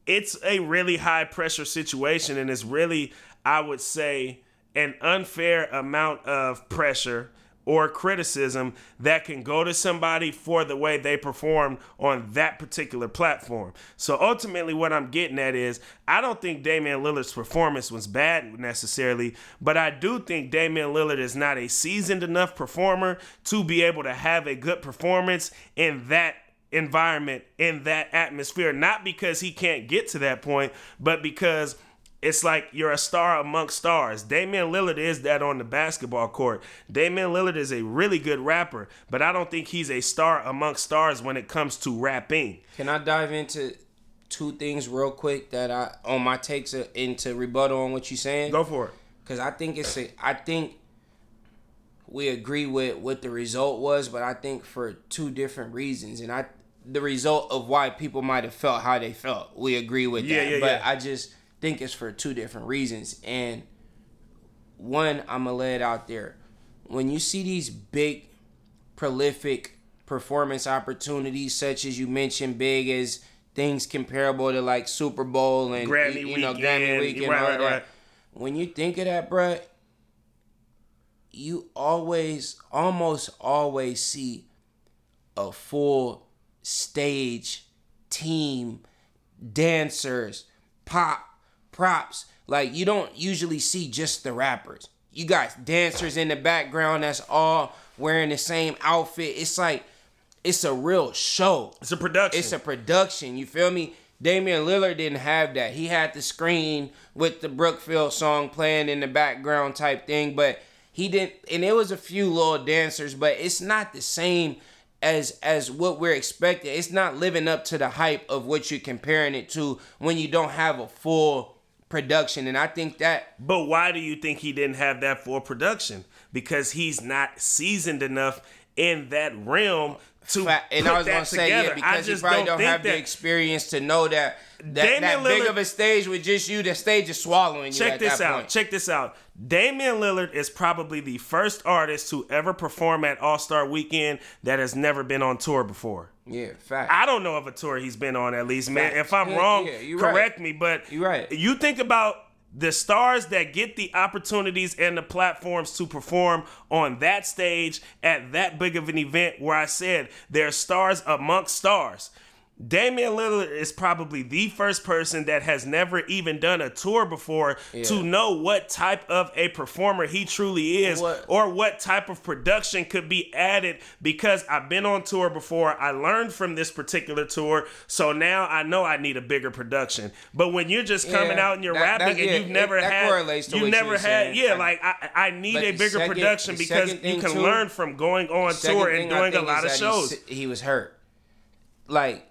it's a really high pressure situation and it's really i would say an unfair amount of pressure or criticism that can go to somebody for the way they performed on that particular platform. So ultimately what I'm getting at is I don't think Damian Lillard's performance was bad necessarily, but I do think Damian Lillard is not a seasoned enough performer to be able to have a good performance in that environment in that atmosphere not because he can't get to that point but because it's like you're a star amongst stars. Damian Lillard is that on the basketball court. Damian Lillard is a really good rapper, but I don't think he's a star amongst stars when it comes to rapping. Can I dive into two things real quick that I on my takes uh, into rebuttal on what you're saying? Go for it. Cause I think it's a I think we agree with what the result was, but I think for two different reasons. And I the result of why people might have felt how they felt. We agree with Yeah, that. yeah, but yeah. I just think it's for two different reasons. And one, I'ma lay it out there. When you see these big prolific performance opportunities such as you mentioned big as things comparable to like Super Bowl and Grammy you, you know weekend. Grammy weekend Right, all right, that. right. When you think of that, bruh, you always almost always see a full stage team dancers pop props like you don't usually see just the rappers you got dancers in the background that's all wearing the same outfit it's like it's a real show It's a production. it's a production. You feel me? Damian Lillard didn't have that. He had the screen with the Brookfield song playing in the background type thing, but he didn't. And it was a few little dancers, but it's not the same as as what we're expecting. It's not living up to the hype of what you're comparing it to when you don't have a full production. And I think that But why do you think he didn't have that full production? Because he's not seasoned enough in that realm to and I was gonna say together. yeah I because you probably don't, don't, have the experience to know that that, that big of a stage with just you. The stage is swallowing you. Check this out. point. Check this out. Damian Lillard is probably the first artist to ever perform at All Star Weekend that has never been on tour before. Yeah, fact. I don't know of a tour he's been on at least, man. If I'm Yeah, wrong, yeah, you're right. correct me. But You're right. You think about the stars that get the opportunities and the platforms to perform on that stage at that big of an event where I said there's stars amongst stars. Damian Lillard is probably the first person that has never even done a tour before Yeah. to know what type of a performer he truly is What- or what type of production could be added because I've been on tour before. I learned from this particular tour. So now I know I need a bigger production. But when you're just coming Yeah, out and you're that- rapping that- and yeah, you've never it- had you what you never had saying. yeah, I- like I I need a bigger second- production because you can too- learn from going on tour and doing a lot of shows. He was hurt. Like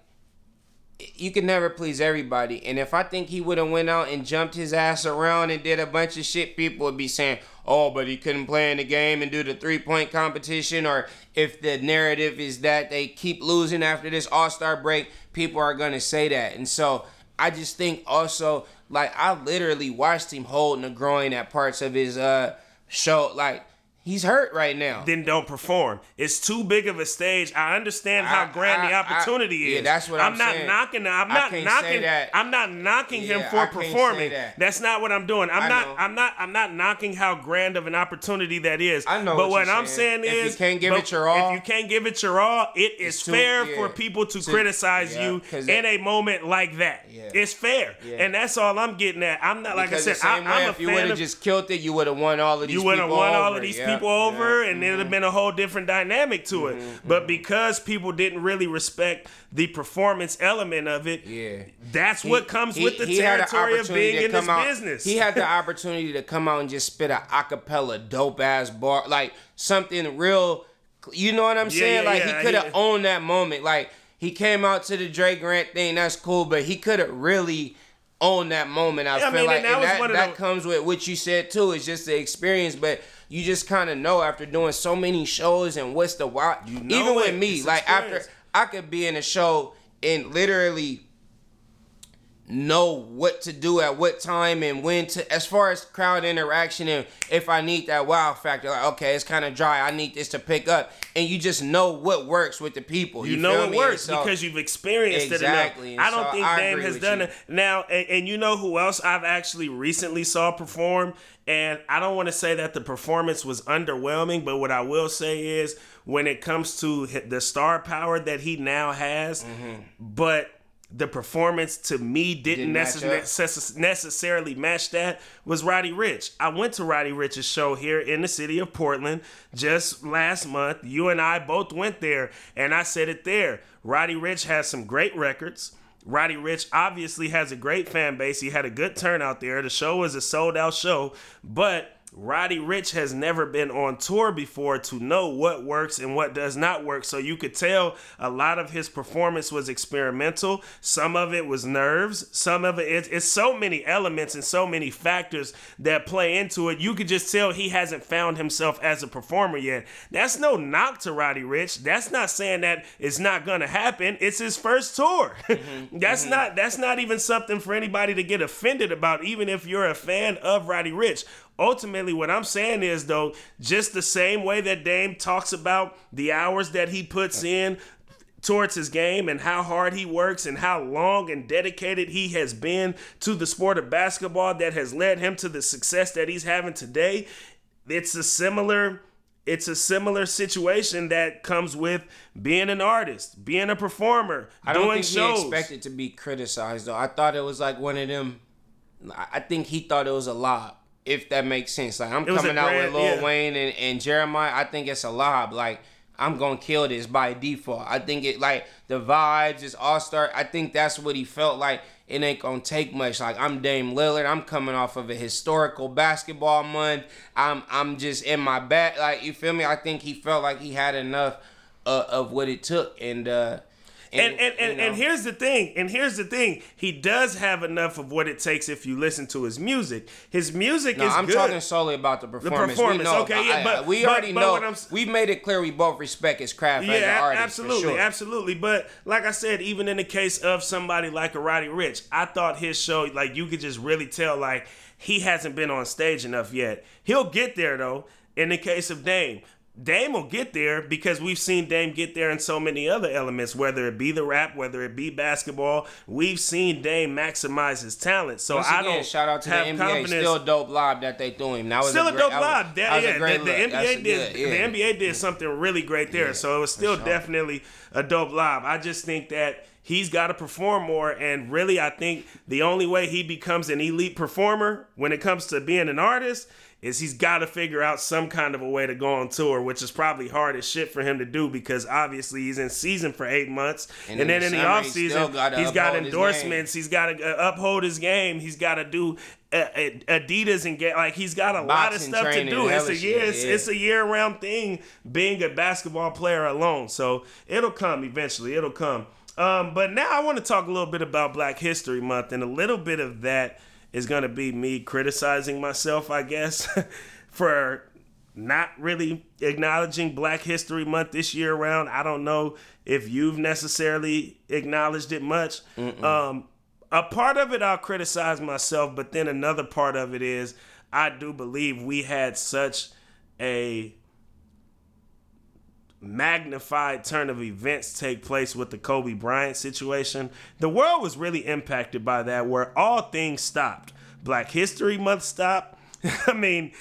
you can never please everybody, and if I think he would have went out and jumped his ass around and did a bunch of shit, people would be saying, "Oh, but he couldn't play in the game and do the three point competition." Or if the narrative is that they keep losing after this All Star break, people are gonna say that, and so I just think also like I literally watched him holding a groin at parts of his uh show, like. He's hurt right now. then don't perform. It's too big of a stage. I understand how I- grand the I- I- opportunity yeah, is. that's what I'm not saying. knocking. I'm I not knocking. I'm not knocking him for I performing. that. That's not what I'm doing. I'm I not. know. I'm not. I'm not knocking how grand of an opportunity that is. I know But what what, I'm saying. saying If you can't give it your all, if you can't give it your all, it is too- fair yeah. for people to To- criticize yeah, you in that- a moment like that. Yeah. It's fair, Yeah. and that's all I'm getting at. I'm not like because I said. I, I'm way, a if you would have just killed it, you would have won all of these. you would have won all of these Yeah, people over, and it'd have been a whole different dynamic to it. Mm-hmm, But because people didn't really respect the performance element of it, Yeah. that's He- what comes he- with the he had an territory of being in this out- business. He had the opportunity to come out and just spit a acapella dope ass bar, like something real. You know what I'm Yeah, saying? yeah, like yeah, he could have owned that moment. Like he came out to the Drake Grant thing, that's cool, but he could have really owned that moment. I Yeah, I feel mean, like and that and that, that the- comes with what you said too. It's just the experience, but. You just kind of know after doing so many shows and what's the why. You know Even with me, It's like experience. after I could be in a show and literally know what to do at what time and when to as far as crowd interaction and if I need that wow factor like okay it's kind of dry I need this to pick up and you just know what works with the people You, you, know it me? works so- because you've experienced Exactly, it enough. I don't so think I Dame has done you. it now. And, and you know who else I've actually recently saw perform, and I don't want to say that the performance was underwhelming, but what I will say is when it comes to the star power that he now has, Mm-hmm. but. The performance to me didn't, Didn't necess- necessarily match that was Roddy Ricch. I went to Roddy Ricch's show here in the city of Portland just last month. You and I both went there, and I said it there. Roddy Ricch has some great records. Roddy Ricch obviously has a great fan base. He had a good turnout there. The show was a sold out show, but Roddy Ricch has never been on tour before to know what works and what does not work. So you could tell a lot of his performance was experimental. Some of it was nerves. Some of it, it's, it's so many elements and so many factors that play into it. You could just tell he hasn't found himself as a performer yet. That's no knock to Roddy Ricch. That's not saying that it's not gonna happen. It's his first tour. Mm-hmm. that's mm-hmm. not that's not even something for anybody to get offended about, even if you're a fan of Roddy Ricch ultimately what I'm saying is though, just the same way that Dame talks about the hours that he puts in towards his game and how hard he works and how long and dedicated he has been to the sport of basketball that has led him to the success that he's having today. It's a similar it's a similar situation that comes with being an artist, being a performer, I don't doing think shows. he expected to be criticized though. I thought it was like one of them. I I think he thought it was a lob, if that makes sense. Like I'm coming out with Lil yeah. Wayne and, and Jeremiah. I think it's a lob. Like I'm gonna kill this by default. I think it like the vibes is all star. I think that's what he felt like. It ain't gonna take much. Like I'm Dame Lillard. I'm coming off of a historical basketball month. I'm I'm just in my back. Like you feel me? I think he felt like he had enough uh, of what it took, and uh, and and, and, know. and here's the thing and here's the thing he does have enough of what it takes if you listen to his music his music No, is I'm good talking solely about the performance. The performance, we know, okay, yeah, but- we already but know. what I'm We've made it clear we both respect his craft as an yeah, artist. absolutely, sure. absolutely. But like I said, even in the case of somebody like a Roddy Ricch, I thought his show, like you could just really tell, like he hasn't been on stage enough yet. He'll get there though. In the case of Dame, Dame will get there because we've seen Dame get there in so many other elements, whether it be the rap, whether it be basketball. We've seen Dame maximize his talent. So I don't shout out to the NBA. confidence. Still dope lob that they threw him. That was Still a, great, dope live. That yeah, the, the look. That's NBA did. good- yeah. The NBA did something really great there. so it was still definitely a dope live. I just think that he's got to perform more. And really, I think the only way he becomes an elite performer when it comes to being an artist is he's got to figure out some kind of a way to go on tour, which is probably hard as shit for him to do because obviously he's in season for eight months, and, and then in the off season he's got endorsements, he's got to uh, uphold his game, he's got to do uh, uh, Adidas and get like he's got a Boxing lot of stuff to do. It's a year, it's, yeah. it's a year round thing being a basketball player alone. So it'll come eventually. It'll come. Um, but now I want to talk a little bit about Black History Month, and a little bit of that is going to be me criticizing myself, I guess, for not really acknowledging Black History Month this year around. I don't know if you've necessarily acknowledged it much. Um, a part of it I'll criticize myself, but then another part of it is I do believe we had such a magnified turn of events take place with the Kobe Bryant situation. The world was really impacted by that, where all things stopped. Black History Month stopped. I mean,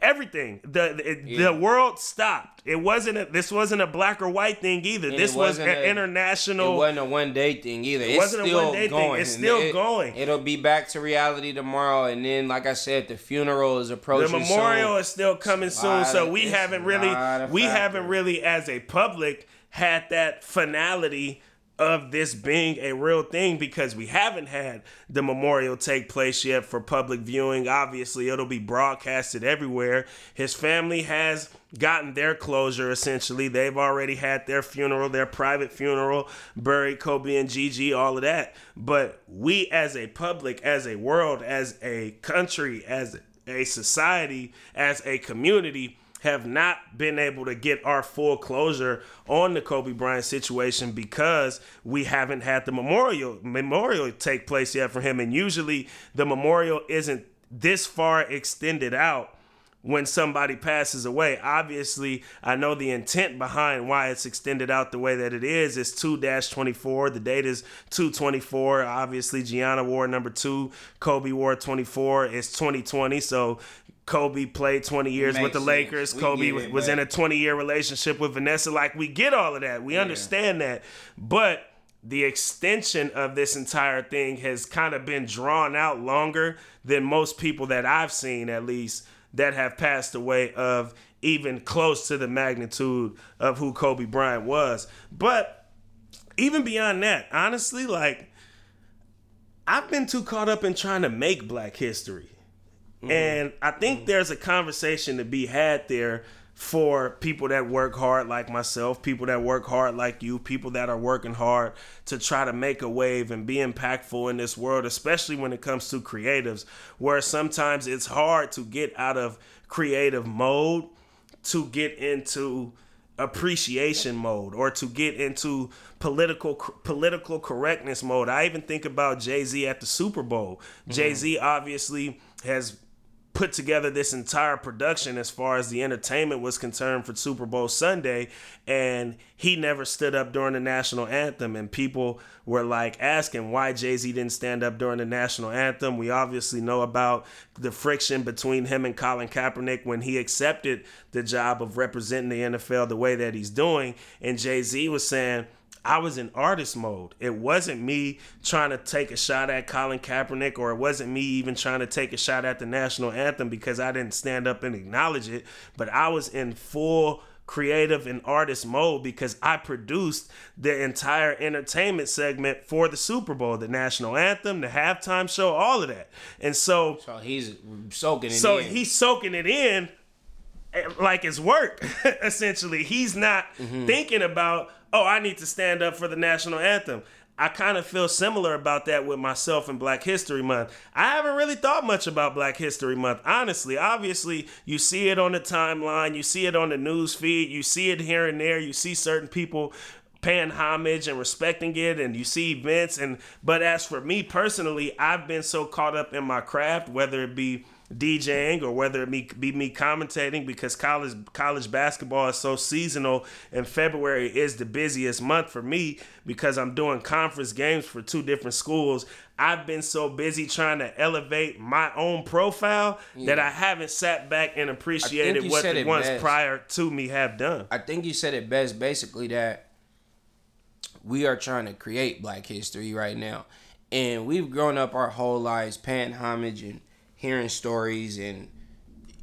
everything. The the, yeah. the, world stopped. It wasn't a, this wasn't a black or white thing either. And this was an a, international. It wasn't a one day thing either. It it's wasn't still a one day going. thing. It's still it, going. It'll be back to reality tomorrow, and then, like I said, the funeral is approaching. The memorial soon. is still coming soon, so we haven't really, we haven't really, as a public, had that finality of this being a real thing because we haven't had the memorial take place yet for public viewing. Obviously, it'll be broadcasted everywhere. His family has gotten their closure essentially. They've already had their funeral, their private funeral, buried Kobe and Gigi, all of that. But we as a public, as a world, as a country, as a society, as a community, have not been able to get our full closure on the Kobe Bryant situation because we haven't had the memorial memorial take place yet for him. And usually the memorial isn't this far extended out when somebody passes away. Obviously, I know the intent behind why it's extended out the way that it is. It's 2 24. The date is 224. Obviously, Gianna wore number two, Kobe wore 24. It's 2020. So Kobe played 20 years with the sense. Lakers. We Kobe it, was in a 20 year relationship with Vanessa. Like, we get all of that. We yeah. understand that. But the extension of this entire thing has kind of been drawn out longer than most people that I've seen, at least, that have passed away of even close to the magnitude of who Kobe Bryant was. But even beyond that, honestly, like, I've been too caught up in trying to make black history. Mm-hmm. And I think mm-hmm. there's a conversation to be had there for people that work hard like myself, people that work hard like you, people that are working hard to try to make a wave and be impactful in this world, especially when it comes to creatives, where sometimes it's hard to get out of creative mode to get into appreciation mode or to get into political political correctness mode. I even think about Jay-Z at the Super Bowl. Mm-hmm. Jay-Z obviously has put together this entire production as far as the entertainment was concerned for Super Bowl Sunday and he never stood up during the national anthem and people were like asking why Jay-Z didn't stand up during the national anthem. We obviously know about the friction between him and Colin Kaepernick when he accepted the job of representing the NFL the way that he's doing and Jay-Z was saying I was in artist mode. It wasn't me trying to take a shot at Colin Kaepernick, or it wasn't me even trying to take a shot at the national anthem because I didn't stand up and acknowledge it. But I was in full creative and artist mode because I produced the entire entertainment segment for the Super Bowl, the national anthem, the halftime show, all of that. And so, so he's soaking it so in. he's soaking it in eh, like it's work essentially. He's not mm-hmm. thinking about oh, I need to stand up for the national anthem. I kind of feel similar about that with myself and Black History Month. I haven't really thought much about Black History Month, honestly. Obviously, you see it on the timeline, you see it on the news feed, you see it here and there, you see certain people paying homage and respecting it and you see events and but as for me personally, I've been so caught up in my craft whether it be DJing or whether it be me commentating because college college basketball is so seasonal and February is the busiest month for me because I'm doing conference games for two different schools. I've been so busy trying to elevate my own profile yeah. that I haven't sat back and appreciated what the ones best. prior to me have done. I think you said it best basically that we are trying to create black history right now. And we've grown up our whole lives paying homage and hearing stories and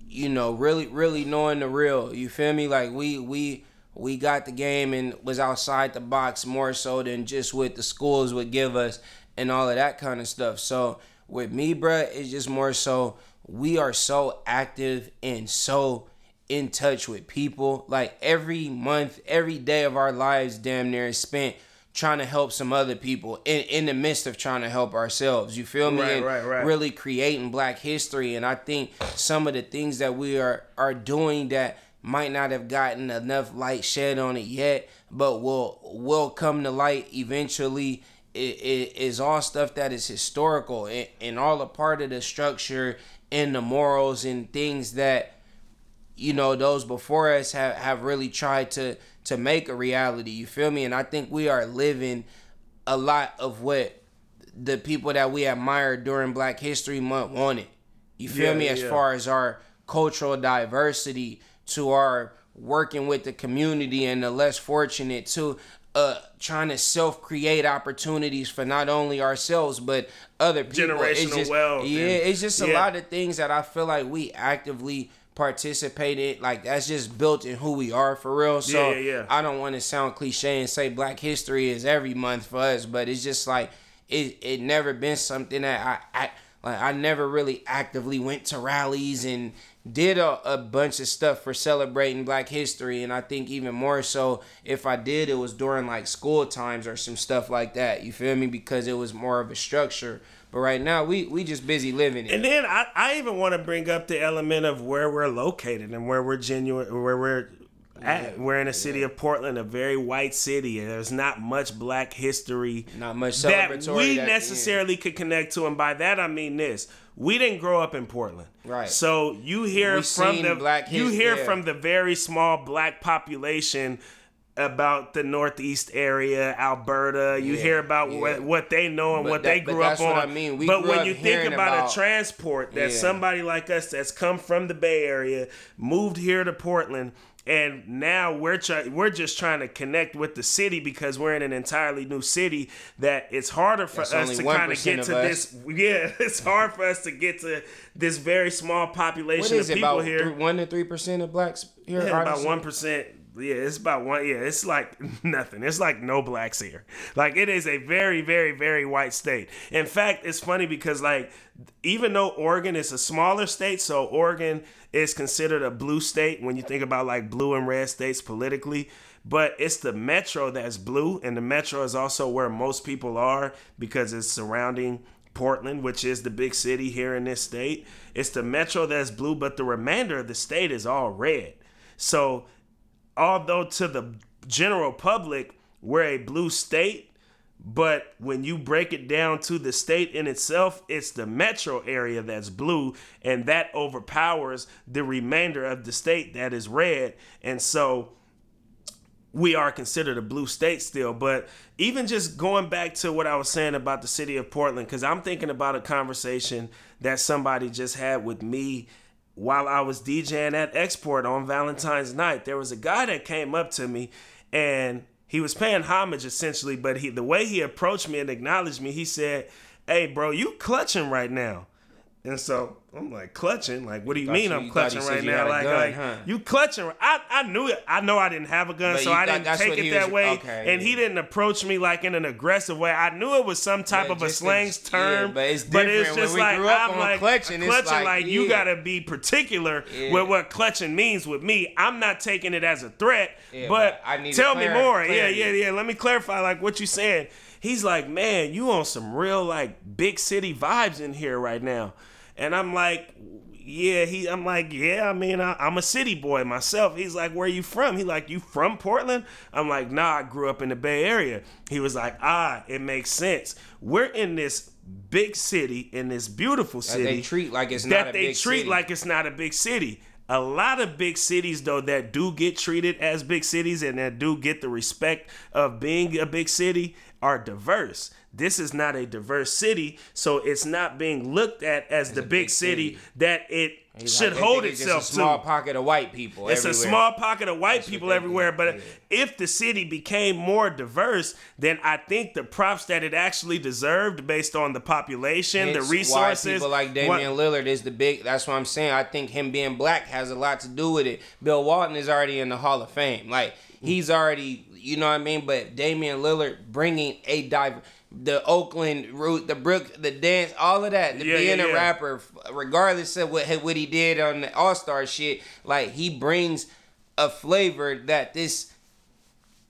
you know, really really knowing the real. You feel me? Like we we we got the game and was outside the box more so than just what the schools would give us and all of that kind of stuff. So with me, bruh, it's just more so we are so active and so in touch with people. Like every month, every day of our lives, damn near is spent trying to help some other people in, in the midst of trying to help ourselves. You feel me? Right, and right, right. really creating black history. And I think some of the things that we are are doing that might not have gotten enough light shed on it yet, but will will come to light eventually. It, it is all stuff that is historical and, and all a part of the structure and the morals and things that you know those before us have, have really tried to to make a reality you feel me and i think we are living a lot of what the people that we admired during black history month wanted you feel Yeah, me as yeah. far as our cultural diversity to our working with the community and the less fortunate to uh trying to self-create opportunities for not only ourselves but other people Generational just- wealth yeah and- it's just a yeah. lot of things that I feel like we actively participate in. Like that's just built in who we are for real. So Yeah, yeah, yeah. I don't want to sound cliche and say Black History is every month for us, but it's just like it. It never been something that I, I like. I never really actively went to rallies and did a, a bunch of stuff for celebrating Black History. And I think even more so, if I did, it was during like school times or some stuff like that. You feel me? Because it was more of a structure. But right now, we we just busy living it. And then I, I even want to bring up the element of where we're located and where we're genuine, where we're at. We're in the city of Portland, a very white city, and there's not much black history Not much that we that- necessarily could connect to. And by that I mean this: we didn't grow up in Portland, Right. So you hear We from the black you hear yeah. from the very small black population. About the Northeast area, Alberta, you Yeah, hear about yeah. what, what they know and But what that- they grew up what on. I mean. But when you think about, about- a transport that Yeah. somebody like us that's come from the Bay Area moved here to Portland, and now we're try- we're just trying to connect with the city because we're in an entirely new city that it's harder for That's us to kind of get to us. this. Yeah, it's hard for us to get to this very small population is of it people about here. three- one to three percent of blacks here? Yeah, about one percent. Yeah, it's about one. Yeah, it's like nothing. It's like no blacks here. Like it is a very, very, very white state. In fact, it's funny because like even though Oregon is a smaller state, so Oregon is considered a blue state when you think about like blue and red states politically. But it's the metro that's blue, and the metro is also where most people are because it's surrounding Portland, which is the big city here in this state. It's the metro that's blue, but the remainder of the state is all red. So, although to the general public, we're a blue state, but when you break it down to the state in itself, it's the metro area that's blue, and that overpowers the remainder of the state that is red. And so, we are considered a blue state still. But even just going back to what I was saying about the city of Portland, because I'm thinking about a conversation that somebody just had with me while I was DJing at Export on Valentine's night. There was a guy that came up to me and he was paying homage essentially, but he the way he approached me and acknowledged me, he said, Hey bro, you clutching right now. And so I'm like clutching, like what do you Thought mean you- I'm you clutching right now? Like, gun, like huh? you clutching. I, I knew it. I know I didn't have a gun, But so I didn't take it he that was- way. okay, and he didn't approach me like in an aggressive way. I knew it was some type Yeah, of a slang term. yeah, but it's But it's different. Just we like grew up I'm on like clutching, it's clutching, like, you gotta be particular Yeah. with what clutching means with me. I'm not taking it as a threat, Yeah, but, but tell me more. Yeah, yeah, yeah. Let me clarify like what you saying. He's like, man, you on some real like big city vibes in here right now. And I'm like, yeah, he. I'm like, yeah. I mean, I, I'm a city boy myself. He's like, where you from? He like, you from Portland? I'm like, nah, I grew up in the Bay Area. He was like, ah, it makes sense. We're in this big city, in this beautiful That city they treat like it's that not a they treat city. like it's not a big city. A lot of big cities, though, that do get treated as big cities and that do get the respect of being a big city, are diverse. This is not a diverse city, so it's not being looked at as the big, big city, city. that it He's should like, hold it's itself just a small to. pocket of white people. It's a small pocket of white That's people everywhere. But yeah. if the city became more diverse, then I think the props that it actually deserved, based on the population, the resources, Why people like what- Damian Lillard is the big. That's what I'm saying. I think him being black has a lot to do with it. Bill Walton is already in the Hall of Fame. Like he's already, you know what I mean. But Damian Lillard bringing a dive, the Oakland route, the Brook, the dance, all of that. The Yeah, being yeah, a yeah. rapper, regardless of what what he did on the All Star shit, like he brings a flavor that this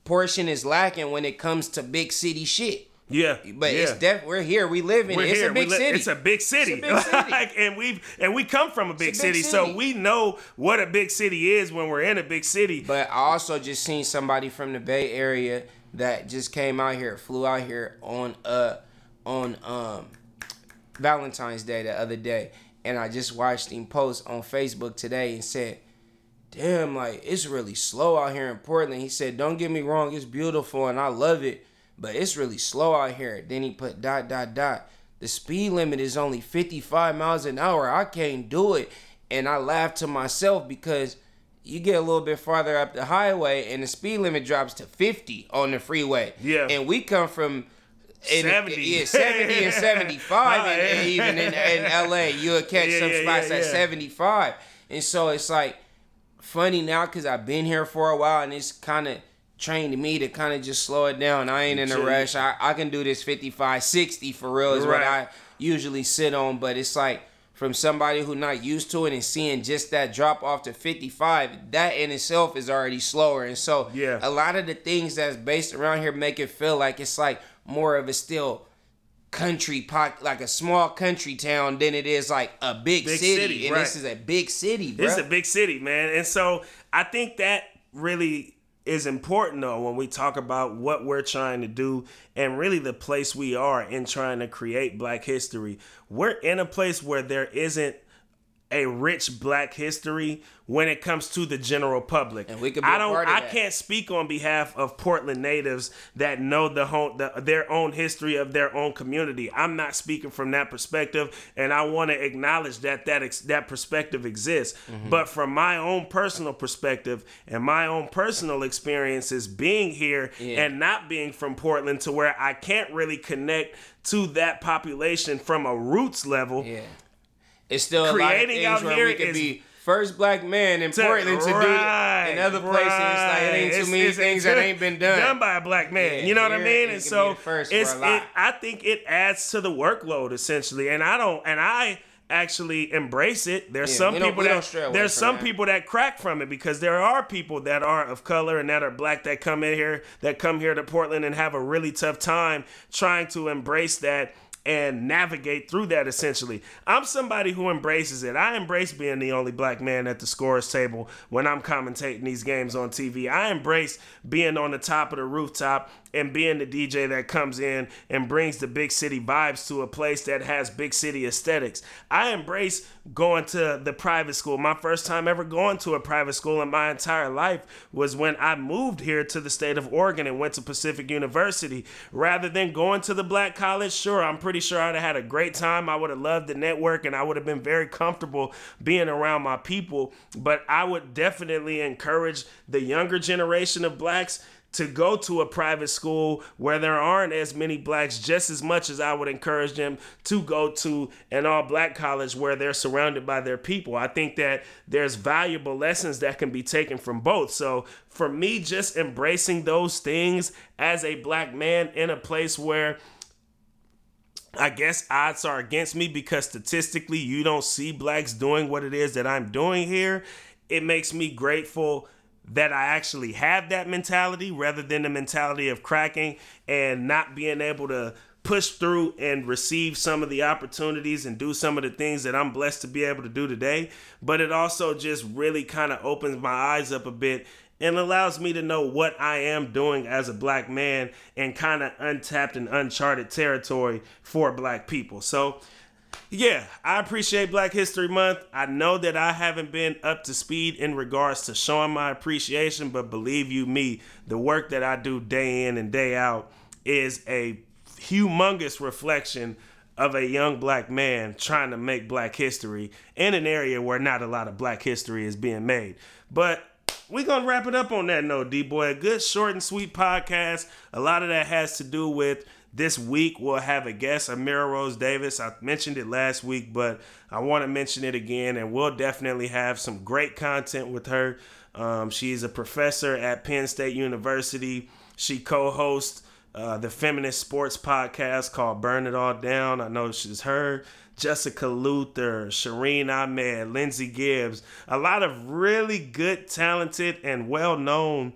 portion is lacking when it comes to big city shit. Yeah, But yeah. it's def we're here, we live in We're it. It's here. a big we li- city. It's a big city. It's a big city. like, and we've and we come from a big, a big city, so we know what a big city is when we're in a big city. But I also just seen somebody from the Bay Area that just came out here, flew out here on uh on um Valentine's Day the other day, and I just watched him post on Facebook today and said, "Damn, like it's really slow out here in Portland." He said, "Don't get me wrong, it's beautiful and I love it, but it's really slow out here." Then he put dot dot dot. The speed limit is only 55 miles an hour. I can't do it. And I laughed to myself because you get a little bit farther up the highway and the speed limit drops to 50 on the freeway. Yeah. And we come from in, 70. Yeah, 70 and 75 and, and even in, in LA. You'll catch Yeah, some yeah, spots yeah, at yeah. 75. And so it's like funny now because I've been here for a while and it's kind of trained me to kind of just slow it down. I ain't in a rush. I, I can do this 55, 60 for real is what I usually sit on. But it's like from somebody who not used to it and seeing just that drop off to 55, that in itself is already slower. And so Yeah. a lot of the things that's based around here make it feel like it's like more of a still country pot like a small country town than it is like a big, Big city. city, and this is a big city, bro. It's a big city, man. And so I think that really is important though when we talk about what we're trying to do and really the place we are in trying to create black history. We're in a place where there isn't a rich black history when it comes to the general public. And we be I don't I can't speak on behalf of Portland natives that know the home the, their own history of their own community. I'm not speaking from that perspective and I want to acknowledge that that ex, that perspective exists. Mm-hmm. But from my own personal perspective and my own personal experiences being here Yeah. and not being from Portland to where I can't really connect to that population from a roots level. Yeah. It's still a Creating lot out of things where here we could be first black man in To- Portland to do right, it. In other places, it's like it ain't right. too many It's- things it's that ain't been done. Done by a black man. Yeah, you know what I mean? And so first it's it. I think it adds to the workload essentially. And I don't and I actually embrace it. There's Yeah, some people that there's some that. people that crack from it because there are people that are of color and that are black that come in here that come here to Portland and have a really tough time trying to embrace that and navigate through that essentially. I'm somebody who embraces it. I embrace being the only black man at the scorers table when I'm commentating these games on TV. I embrace being on the top of the rooftop and being the DJ that comes in and brings the big city vibes to a place that has big city aesthetics. I embrace going to the private school. My first time ever going to a private school in my entire life was when I moved here to the state of Oregon and went to Pacific University. Rather than going to the black college, sure, I'm pretty sure I'd have had a great time. I would have loved the network and I would have been very comfortable being around my people. But I would definitely encourage the younger generation of blacks to go to a private school where there aren't as many blacks just as much as I would encourage them to go to an all black college where they're surrounded by their people. I think that there's valuable lessons that can be taken from both. So for me, just embracing those things as a black man in a place where I guess odds are against me because statistically you don't see blacks doing what it is that I'm doing here. It makes me grateful that I actually have that mentality rather than the mentality of cracking and not being able to push through and receive some of the opportunities and do some of the things that I'm blessed to be able to do today. But it also just really kind of opens my eyes up a bit and allows me to know what I am doing as a black man and kind of untapped and uncharted territory for black people. So, yeah, I appreciate Black History Month. I know that I haven't been up to speed in regards to showing my appreciation, but believe you me, the work that I do day in and day out is a humongous reflection of a young black man trying to make black history in an area where not a lot of black history is being made. But we're gonna wrap it up on that note, D boy. A good short and sweet podcast. A lot of that has to do with this week we'll have a guest, Amira Rose Davis. I mentioned it last week, but I want to mention it again, and we'll definitely have some great content with her. Um, she's a professor at Penn State University. She co-hosts uh, the feminist sports podcast called Burn It All Down. I know she's her. Jessica Luther, Shireen Ahmed, Lindsay Gibbs, a lot of really good, talented, and well known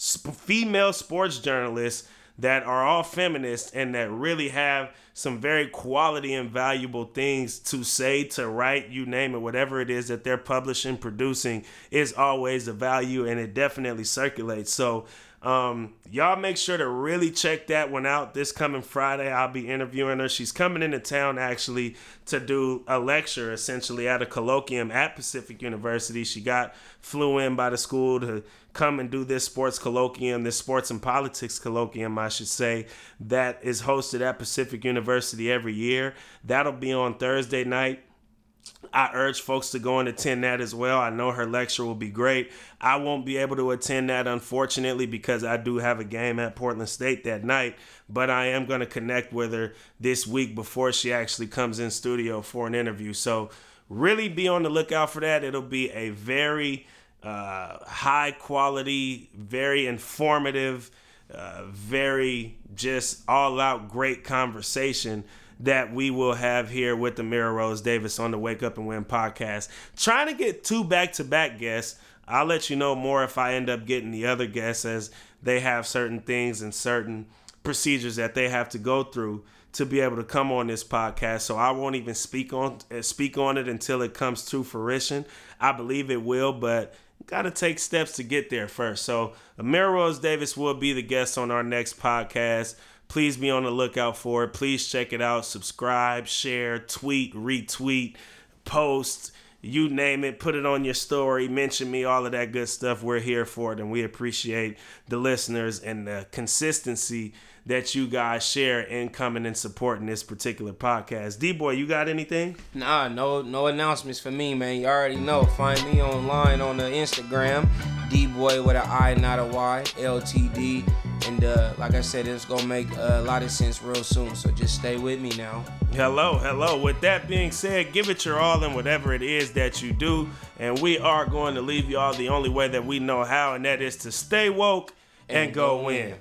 sp- female sports journalists that are all feminists and that really have some very quality and valuable things to say, to write, you name it, whatever it is that they're publishing, producing is always a value and it definitely circulates. So, um, y'all make sure to really check that one out this coming Friday. I'll be interviewing her. She's coming into town actually to do a lecture essentially at a colloquium at Pacific University. She got flew in by the school to come and do this sports colloquium, this sports and politics colloquium, I should say, that is hosted at Pacific University every year. That'll be on Thursday night. I urge folks to go and attend that as well. I know her lecture will be great. I won't be able to attend that, unfortunately, because I do have a game at Portland State that night. But I am going to connect with her this week before she actually comes in studio for an interview. So, really be on the lookout for that. It'll be a very uh, high quality, very informative, uh, very just all out great conversation that we will have here with Amira Rose Davis on the Wake Up and Win podcast. Trying to get two back to back guests. I'll let you know more if I end up getting the other guests as they have certain things and certain procedures that they have to go through to be able to come on this podcast. So I won't even speak on uh, speak on it until it comes to fruition. I believe it will, but got to take steps to get there first. So Amira Rose Davis will be the guest on our next podcast. Please be on the lookout for it. Please check it out. Subscribe, share, tweet, retweet, post, you name it. Put it on your story. Mention me, all of that good stuff. We're here for it, and we appreciate the listeners and the consistency that you guys share in coming and supporting this particular podcast. D boy, you got anything? Nah, no, no announcements for me, man. You already know. Find me online on the Instagram, D boy with an I, not a Y, LTD. And uh, like I said, it's gonna make a lot of sense real soon. So just stay with me now. Hello, hello. With that being said, give it your all in whatever it is that you do. And we are going to leave y'all the only way that we know how, and that is to stay woke and, and go, go win. win.